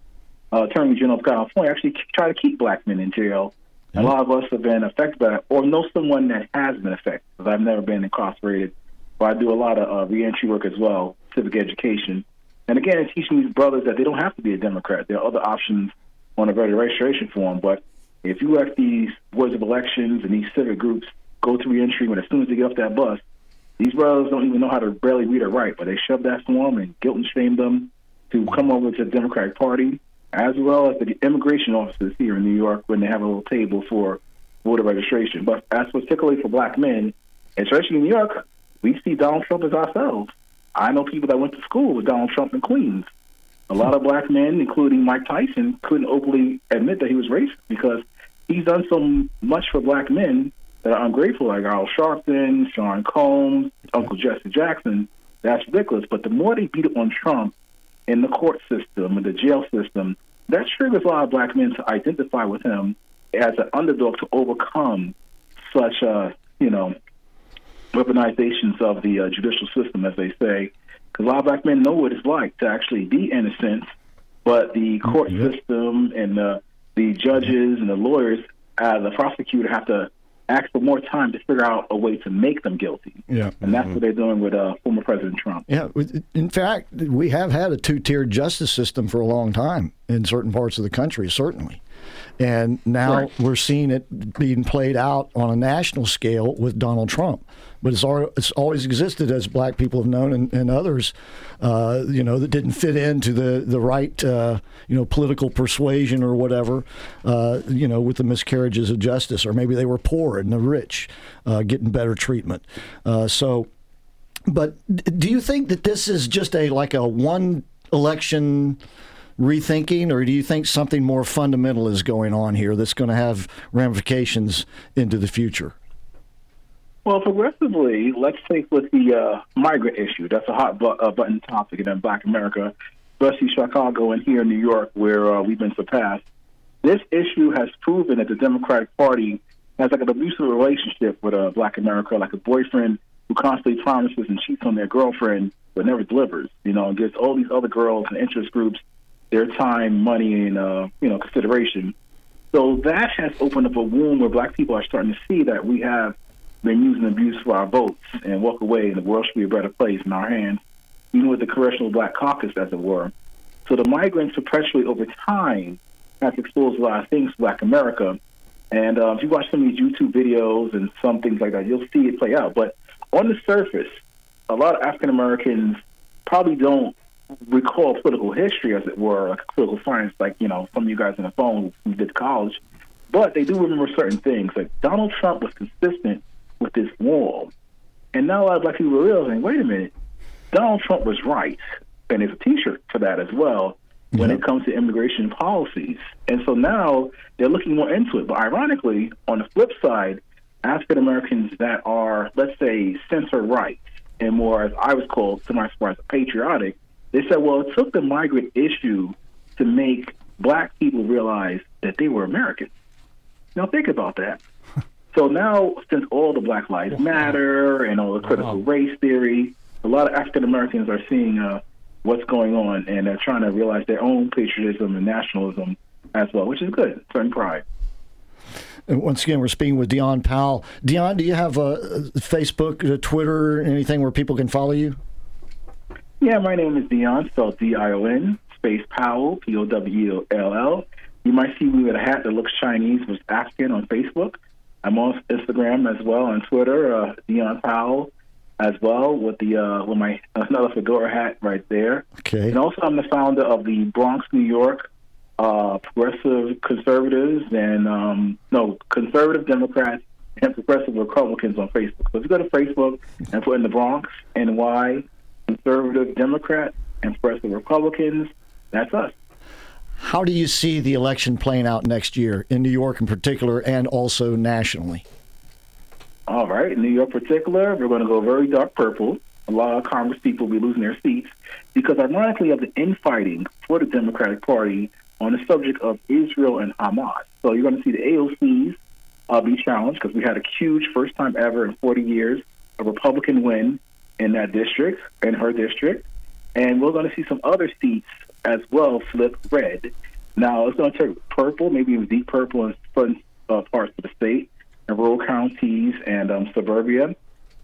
uh, Attorney General of California actually try to keep black men in jail. Mm-hmm. A lot of us have been affected by it, or know someone that has been affected. Because I've never been incarcerated, but I do a lot of uh, reentry work as well, civic education. And again, teaching these brothers that they don't have to be a Democrat. There are other options on a voter registration form, but if you let these boards of elections and these civic groups go through reentry when as soon as they get off that bus, these brothers don't even know how to barely read or write, but they shove that form and guilt and shame them to come over to the Democratic Party, as well as the immigration officers here in New York when they have a little table for voter registration. But as particularly for black men, especially in New York, we see Donald Trump as ourselves. I know people that went to school with Donald Trump in Queens. A lot of black men, including Mike Tyson, couldn't openly admit that he was racist because he's done so much for black men that are ungrateful, like Al Sharpton, Sean Combs, Uncle Jesse Jackson. That's ridiculous. But the more they beat on Trump in the court system and the jail system, that triggers a lot of black men to identify with him as an underdog to overcome such, uh, you know, weaponizations of the uh, judicial system, as they say. Because a lot of black men know what it's like to actually be innocent, but the court mm-hmm. system and the the judges and the lawyers, uh, the prosecutor, have to ask for more time to figure out a way to make them guilty. Yeah, and that's mm-hmm. what they're doing with uh, former President Trump. Yeah, in fact, we have had a two-tiered justice system for a long time in certain parts of the country, certainly. And now Right. we're seeing it being played out on a national scale with Donald Trump. But it's, it's always existed, as black people have known, and, and others, uh, you know, that didn't fit into the the right, uh, you know, political persuasion or whatever, uh, you know, with the miscarriages of justice, or maybe they were poor and the rich uh, getting better treatment. Uh, so, but d- do you think that this is just a like a one election rethinking, or do you think something more fundamental is going on here that's going to have ramifications into the future? Well, progressively, let's take with the uh, migrant issue. That's a hot bu- uh, button topic in Black America, especially Chicago and here in New York, where uh, we've been surpassed. This issue has proven that the Democratic Party has like an abusive relationship with uh, Black America, like a boyfriend who constantly promises and cheats on their girlfriend but never delivers. You know, and gives all these other girls and interest groups their time, money, and uh, you know consideration. So that has opened up a wound where Black people are starting to see that we have been using abuse for our votes and walk away, and the world should be a better place in our hands, even with the Congressional Black Caucus, as it were. So the migrants perpetually over time has exposed a lot of things to Black America. And uh, if you watch some of these YouTube videos and some things like that, you'll see it play out. But on the surface, a lot of African Americans probably don't recall political history, as it were, like political science, like you know some of you guys on the phone who did college. But they do remember certain things. Like Donald Trump was consistent with this wall, and now a lot of black people are realizing, wait a minute, Donald Trump was right, and there's a T-shirt for that as well when it comes to immigration policies. And so now they're looking more into it. But ironically, on the flip side, African Americans that are, let's say, center right and more, as I was called, semi patriotic, they said, well, it took the migrant issue to make black people realize that they were Americans. Now think about that. so now, since all the Black Lives Matter and all the critical race theory, a lot of African Americans are seeing uh, what's going on and they're trying to realize their own patriotism and nationalism as well, which is good. Certain pride. And once again, we're speaking with Dion Powell. Dion, do you have a Facebook, a Twitter, anything where people can follow you? Yeah, my name is Dion, spelled D-I-O-N, space Powell, P-O-W-E-L-L. You might see me with a hat that looks Chinese, was African on Facebook. I'm on Instagram as well, on Twitter, uh, Dion Powell as well, with the uh, with my another fedora hat right there. Okay. And also, I'm the founder of the Bronx, New York, uh, Progressive Conservatives and um, no Conservative Democrats and Progressive Republicans on Facebook. So if you go to Facebook and put in the Bronx, NY, Conservative Democrats and Progressive Republicans, that's us. How do you see the election playing out next year in New York in particular and also nationally? All right, in New York particular, we're going to go very dark purple. A lot of Congress people will be losing their seats because, ironically, of the infighting for the Democratic Party on the subject of Israel and Hamas. So you're going to see the AOCs uh, be challenged because we had a huge first time ever in 40 years a Republican win in that district, in her district, and we're going to see some other seats as well flip red. Now it's going to take purple, maybe even deep purple in certain uh, parts of the state, and rural counties and um, suburbia.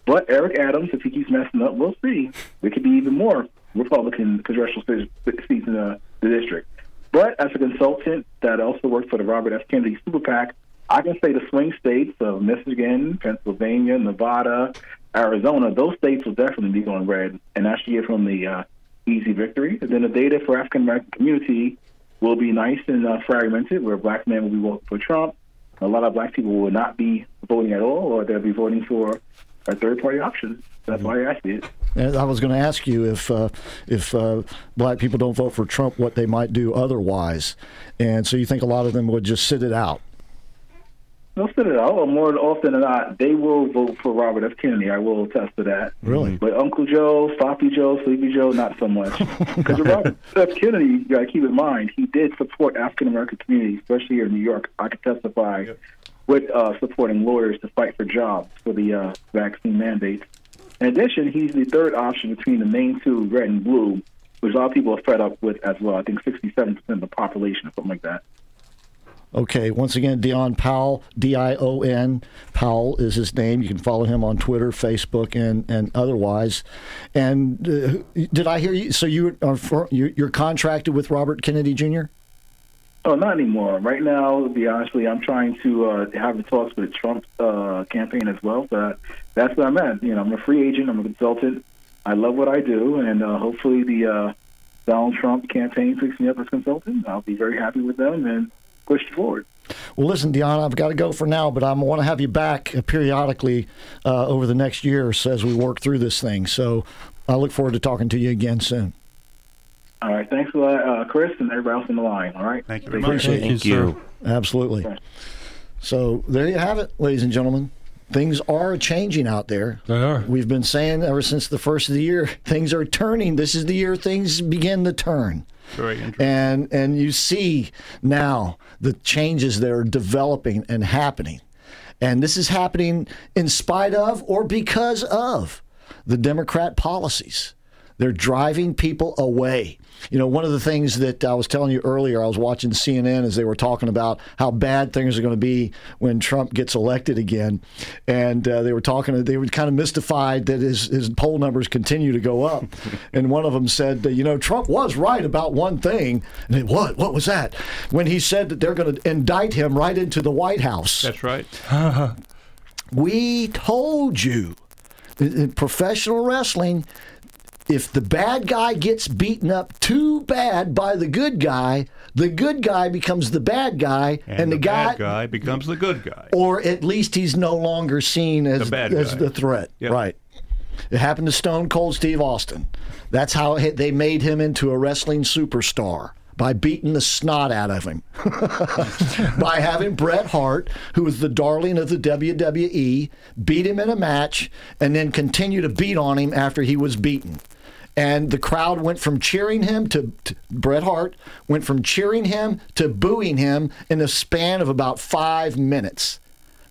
But Eric Adams, if he keeps messing up, we'll see. There could be even more Republican congressional seats seats in the, the district. But as a consultant that also worked for the Robert F. Kennedy Super PAC, I can say the swing states of Michigan, Pennsylvania, Nevada, Arizona, those states will definitely be going red, and that should give them the uh, easy victory. And then the data for African American community will be nice and uh, fragmented, where black men will be voting for Trump. A lot of black people will not be voting at all, or they'll be voting for a third party option. That's why I see it. And I was going to ask you if uh, if uh, black people don't vote for Trump, what they might do otherwise. And so you think a lot of them would just sit it out? They'll sit it or more often than not, they will vote for Robert F. Kennedy. I will attest to that. Really? But Uncle Joe, Sloppy Joe, Sleepy Joe, not so much. Because Robert F. Kennedy, you got to keep in mind, he did support African American communities, especially here in New York. I can testify with uh, supporting lawyers to fight for jobs for the uh, vaccine mandates. In addition, he's the third option between the main two, red and blue, which a lot of people are fed up with as well. I think 67% of the population, or something like that. Okay, once again, Dion Powell, D I O N. Powell is his name. You can follow him on Twitter, Facebook, and, and otherwise. And uh, did I hear you? So you are for, you- you're contracted with Robert Kennedy Jr.? Oh, not anymore. Right now, to be honestly, I'm trying to uh, have the talks with the Trump uh, campaign as well. But that's where I'm at. You know, I'm a free agent. I'm a consultant. I love what I do, and uh, hopefully the uh, Donald Trump campaign picks me up as consultant. I'll be very happy with them and push forward. Well, listen, Deanna, I've got to go for now, but I want to have you back periodically uh, over the next year or so as we work through this thing. So I look forward to talking to you again soon. All right. Thanks a lot, uh, Chris, and everybody else on the line. All right. Thank you very much. Appreciate Thank you. Absolutely. So there you have it, ladies and gentlemen. Things are changing out there. They are. We've been saying ever since the first of the year, things are turning. This is the year things begin to turn. Very interesting. And and you see now the changes that are developing and happening. And this is happening in spite of or because of the Democrat policies. They're driving people away. You know, one of the things that I was telling you earlier, I was watching CNN as they were talking about how bad things are going to be when Trump gets elected again. And uh, they were talking, they were kind of mystified that his, his poll numbers continue to go up. and one of them said, you know, Trump was right about one thing. And it, what? What was that? When he said that they're going to indict him right into the White House. That's right. We told you in in professional wrestling, if the bad guy gets beaten up too bad by the good guy, the good guy becomes the bad guy, and, And, the, the, guy, bad guy becomes the good guy. or at least he's no longer seen as The bad as guy. the threat. Yep. Right. It happened to Stone Cold Steve Austin. That's how it- they made him into a wrestling superstar by beating the snot out of him. by having Bret Hart, who was the darling of the WWE, beat him in a match and then continue to beat on him after he was beaten. And the crowd went from cheering him to, to Bret Hart went from cheering him to booing him in a span of about five minutes.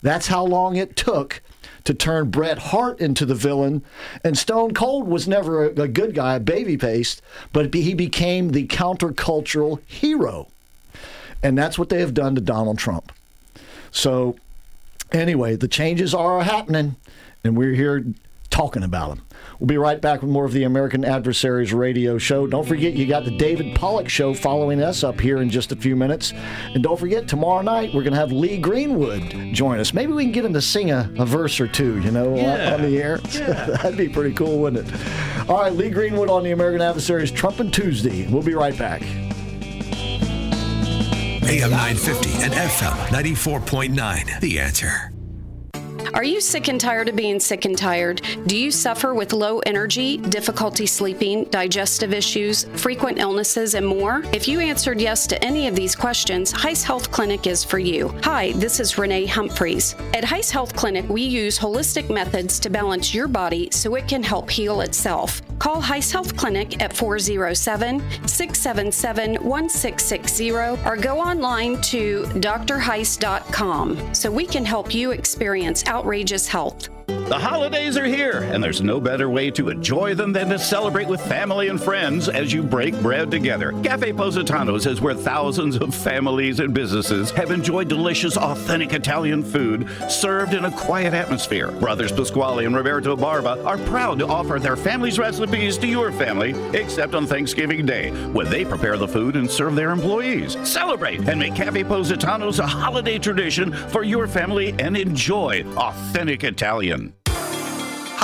That's how long it took to turn Bret Hart into the villain. And Stone Cold was never a, a good guy, a babyface, but he became the countercultural hero. And that's what they have done to Donald Trump. So, anyway, the changes are happening, and we're here talking about them. We'll be right back with more of the American Adversaries radio show. Don't forget, you got the David Pollock show following us up here in just a few minutes. And don't forget, tomorrow night, we're going to have Lee Greenwood join us. Maybe we can get him to sing a, a verse or two, you know, Yeah. on the air. That'd be pretty cool, wouldn't it? All right, Lee Greenwood on the American Adversaries Trump and Tuesday. We'll be right back. AM 950 and FM 94.9. The answer. Are you sick and tired of being sick and tired? Do you suffer with low energy, difficulty sleeping, digestive issues, frequent illnesses, and more? If you answered yes to any of these questions, Heiss Health Clinic is for you. Hi, this is Renee Humphreys. At Heiss Health Clinic, we use holistic methods to balance your body so it can help heal itself. Call Heiss Health Clinic at 407 677 1660 or go online to drheiss.com so we can help you experience outrageous health. The holidays are here, and there's no better way to enjoy them than to celebrate with family and friends as you break bread together. Cafe Positano's is where thousands of families and businesses have enjoyed delicious, authentic Italian food served in a quiet atmosphere. Brothers Pasquale and Roberto Barba are proud to offer their family's recipes to your family, except on Thanksgiving Day, when they prepare the food and serve their employees. Celebrate and make Cafe Positano's a holiday tradition for your family and enjoy authentic Italian.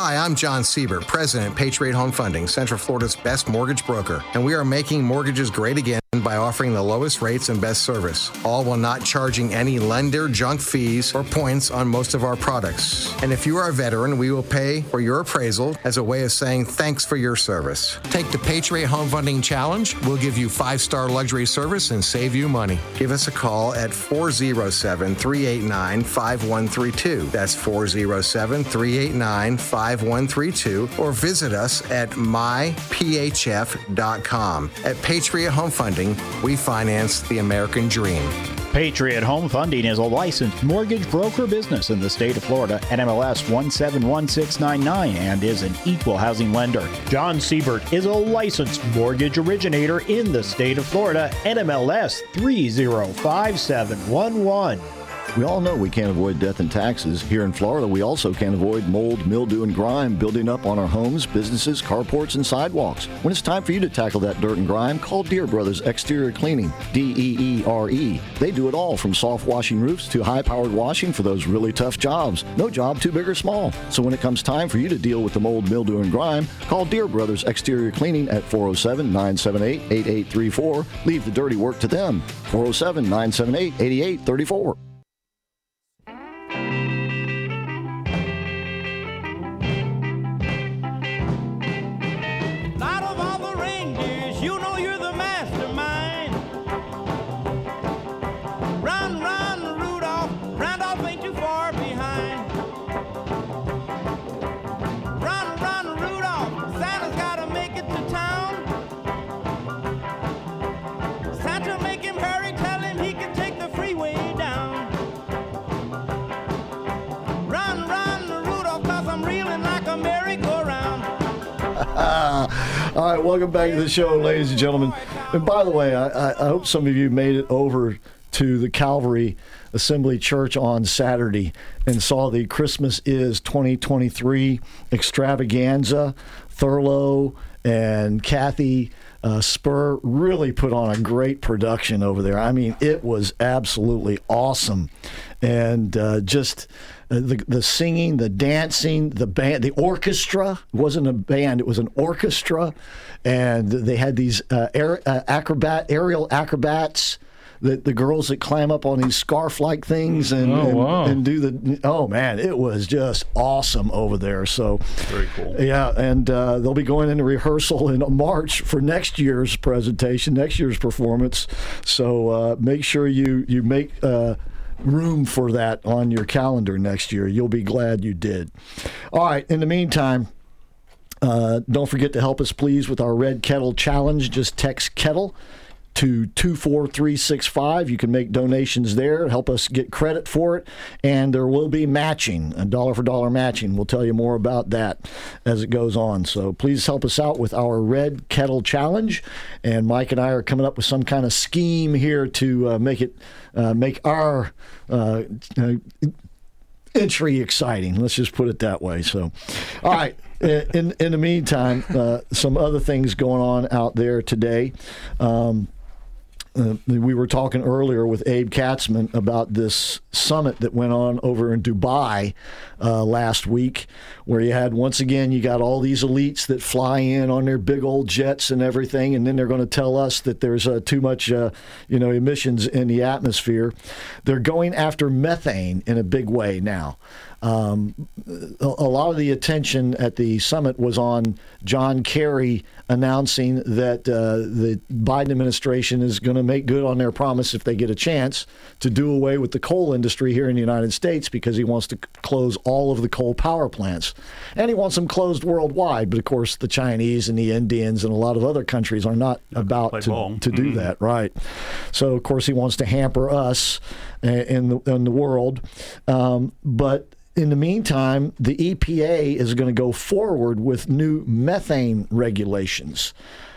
Hi, I'm John Siebert, President, Patriot Home Funding, Central Florida's best mortgage broker, and we are making mortgages great again by offering the lowest rates and best service, all while not charging any lender junk fees or points on most of our products. And if you are a veteran, we will pay for your appraisal as a way of saying thanks for your service. Take the Patriot Home Funding Challenge. We'll give you five star luxury service and save you money. Give us a call at 407 389 5132. That's 407 389 5132. Or visit us at myphf.com. At Patriot Home Funding, we finance the American dream. Patriot Home Funding is a licensed mortgage broker business in the state of Florida, NMLS 171699, and is an equal housing lender. John Siebert is a licensed mortgage originator in the state of Florida, NMLS 305711. We all know we can't avoid death and taxes. Here in Florida, we also can't avoid mold, mildew, and grime building up on our homes, businesses, carports, and sidewalks. When it's time for you to tackle that dirt and grime, call Deere Brothers Exterior Cleaning, D E E R E. They do it all from soft washing roofs to high powered washing for those really tough jobs. No job too big or small. So when it comes time for you to deal with the mold, mildew, and grime, call Deere Brothers Exterior Cleaning at 407 978 8834. Leave the dirty work to them. 407 978 8834. All right, welcome back to the show, ladies and gentlemen. And by the way, I, I hope some of you made it over to the Calvary Assembly Church on Saturday and saw the Christmas is 2023 extravaganza. Thurlow and Kathy uh, Spur really put on a great production over there. I mean, it was absolutely awesome, and uh, just uh, the the singing, the dancing, the band, the orchestra it wasn't a band; it was an orchestra, and they had these uh, aer- uh, acrobat aerial acrobats. The, the girls that climb up on these scarf like things and, Oh, and, wow. and do the oh man it was just awesome over there so Very cool. yeah, and uh, they'll be going into rehearsal in March for next year's presentation, next year's performance. So uh, make sure you you make uh, room for that on your calendar next year. You'll be glad you did. All right. In the meantime. Uh, don't forget to help us, please, with our Red Kettle Challenge. Just text Kettle to 24365. You can make donations there, help us get credit for it, and there will be matching, a dollar for dollar matching. We'll tell you more about that as it goes on. So please help us out with our Red Kettle Challenge. And Mike and I are coming up with some kind of scheme here to uh, make it, uh, make our. Uh, uh, entry exciting. Let's just put it that way. So, all right. In in the meantime, uh, some other things going on out there today. Um, uh, we were talking earlier with Abe Katzman about this summit that went on over in Dubai uh, last week, where you had once again you got all these elites that fly in on their big old jets and everything, and then they're going to tell us that there's uh, too much, uh, you know, emissions in the atmosphere. They're going after methane in a big way now. Um, a, a lot of the attention at the summit was on John Kerry announcing that uh, the Biden administration is going to make good on their promise if they get a chance to do away with the coal industry here in the United States because he wants to close all of the coal power plants. And he wants them closed worldwide. But of course, the Chinese and the Indians and a lot of other countries are not about to, ball. to do Mhm. that, right? So, of course, he wants to hamper us uh, in the, in the world. Um, but in the meantime, the EPA is going to go forward with new methane regulations.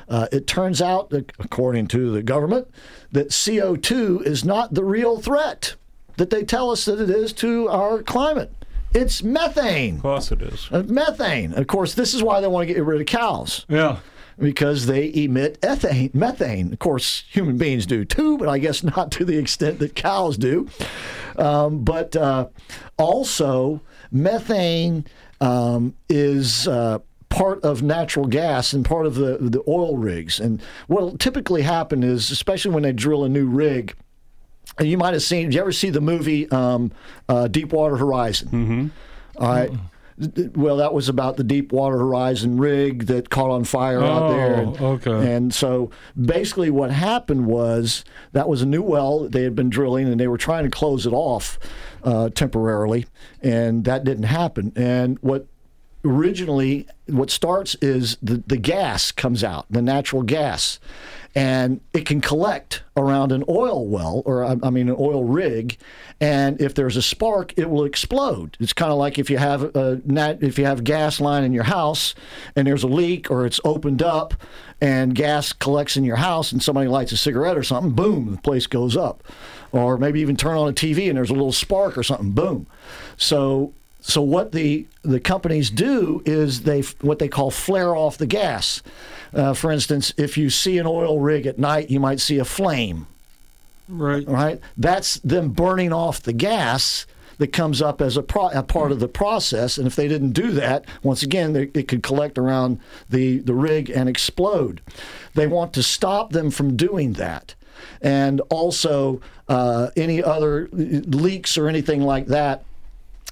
Uh, it turns out, that, according to the government, that CO2 is not the real threat that they tell us that it is to our climate. It's methane. Of course it is. Uh, methane. Of course, this is why they want to get rid of cows. Yeah. Because they emit ethane, methane. Of course, human beings do too, but I guess not to the extent that cows do. Um, but uh, also, methane um, is uh, part of natural gas and part of the, the oil rigs. And what will typically happen is, especially when they drill a new rig, and you might have seen, did you ever see the movie um, uh, Deepwater Horizon? Mm-hmm. All right. Well, that was about the Deepwater Horizon rig that caught on fire out there. Oh, okay. And so basically, what happened was that was a new well that they had been drilling, and they were trying to close it off uh, temporarily, and that didn't happen. And what originally what starts is the, the gas comes out, the natural gas, and it can collect around an oil well or I I mean an oil rig, and if there's a spark, it will explode. It's kind of like if you have a nat, if you have gas line in your house and there's a leak or it's opened up and gas collects in your house and somebody lights a cigarette or something, boom, the place goes up. Or maybe even turn on a TV and there's a little spark or something, boom. So so what the the companies do is they what they call flare off the gas. Uh, for instance, if you see an oil rig at night, you might see a flame. Right. Right. That's them burning off the gas that comes up as a, pro- a part of the process. And if they didn't do that, once again, they, it could collect around the, the rig and explode. They want to stop them from doing that. And also, uh, any other leaks or anything like that,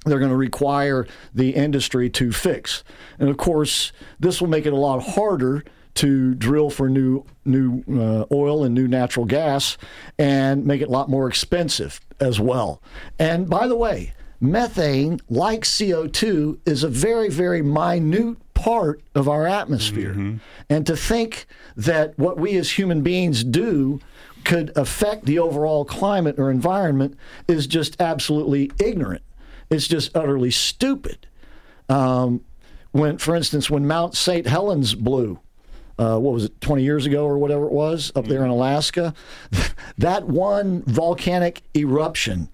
they're going to require the industry to fix. And of course, this will make it a lot harder to drill for new new uh, oil and new natural gas and make it a lot more expensive as well. And by the way, methane, like CO2, is a very, very minute part of our atmosphere. And to think that what we as human beings do could affect the overall climate or environment is just absolutely ignorant. It's just utterly stupid. Um, when, for instance, when Mount St. Helens blew, uh, what was it, 20 years ago or whatever it was, up there in Alaska, that one volcanic eruption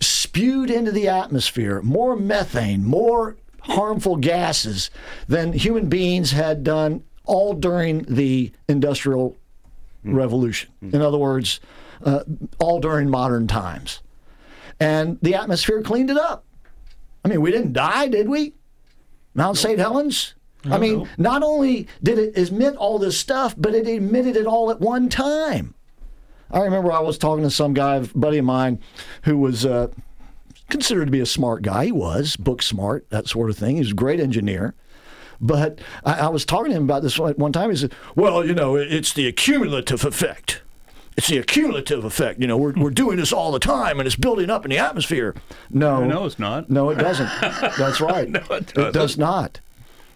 spewed into the atmosphere more methane, more harmful gases than human beings had done all during the Industrial Revolution. In other words, uh, all during modern times. And the atmosphere cleaned it up. I mean, we didn't die, did we? Mount St. Helens? I mean, not only did it emit all this stuff, but it emitted it all at one time. I remember I was talking to some guy, a buddy of mine, who was uh, considered to be a smart guy. He was book smart, that sort of thing. He was a great engineer. But I, I was talking to him about this one, one time. He said, "Well, you know, it- it's the accumulative effect. It's the accumulative effect. You know, we're we're doing this all the time, and it's building up in the atmosphere." No, No, it's not. No, it doesn't. That's right. No, it It does not.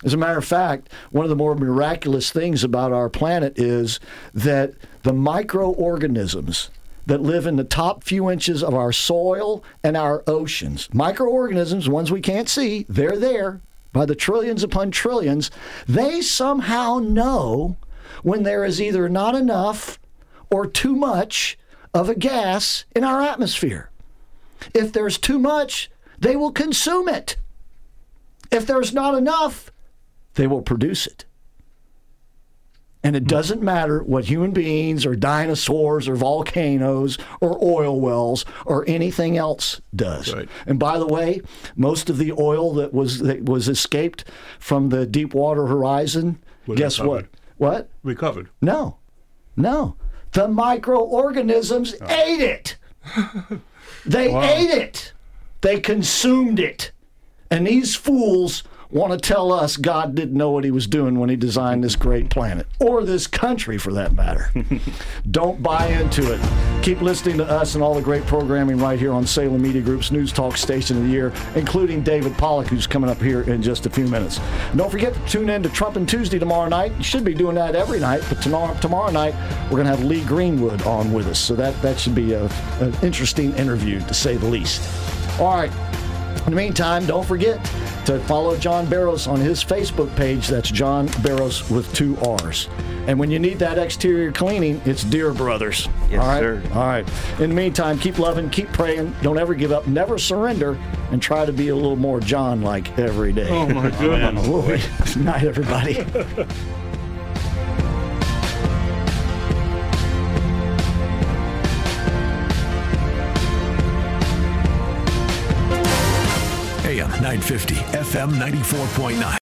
As a matter of fact, one of the more miraculous things about our planet is that the microorganisms that live in the top few inches of our soil and our oceans, microorganisms, ones we can't see, they're there by the trillions upon trillions, they somehow know when there is either not enough or too much of a gas in our atmosphere. If there's too much, they will consume it. If there's not enough, they will produce it. And it doesn't matter what human beings or dinosaurs or volcanoes or oil wells or anything else does. And by the way, most of the oil that was that was escaped from the Deepwater Horizon, Was guess what? What? Recovered. No. No. The microorganisms oh. ate it. They Wow. ate it. They consumed it. And these fools want to tell us God didn't know what he was doing when he designed this great planet, or this country for that matter. Don't buy into it. Keep listening to us and all the great programming right here on Salem Media Group's News Talk Station of the Year, including David Pollock, who's coming up here in just a few minutes. Don't forget to tune in to Trump and Tuesday tomorrow night. You should be doing that every night, but tomorrow, tomorrow night we're going to have Lee Greenwood on with us, so that, that should be a, an interesting interview, to say the least. All right. In the meantime, don't forget to follow John Barrows on his Facebook page. That's John Barrows with two R's. And when you need that exterior cleaning, it's Deere Brothers. Yes, All right? sir. All right. In the meantime, keep loving, keep praying, don't ever give up, never surrender, and try to be a little more John like every day. Oh, my oh, goodness. Woo. Good night, everybody. AM 950, FM 94.9.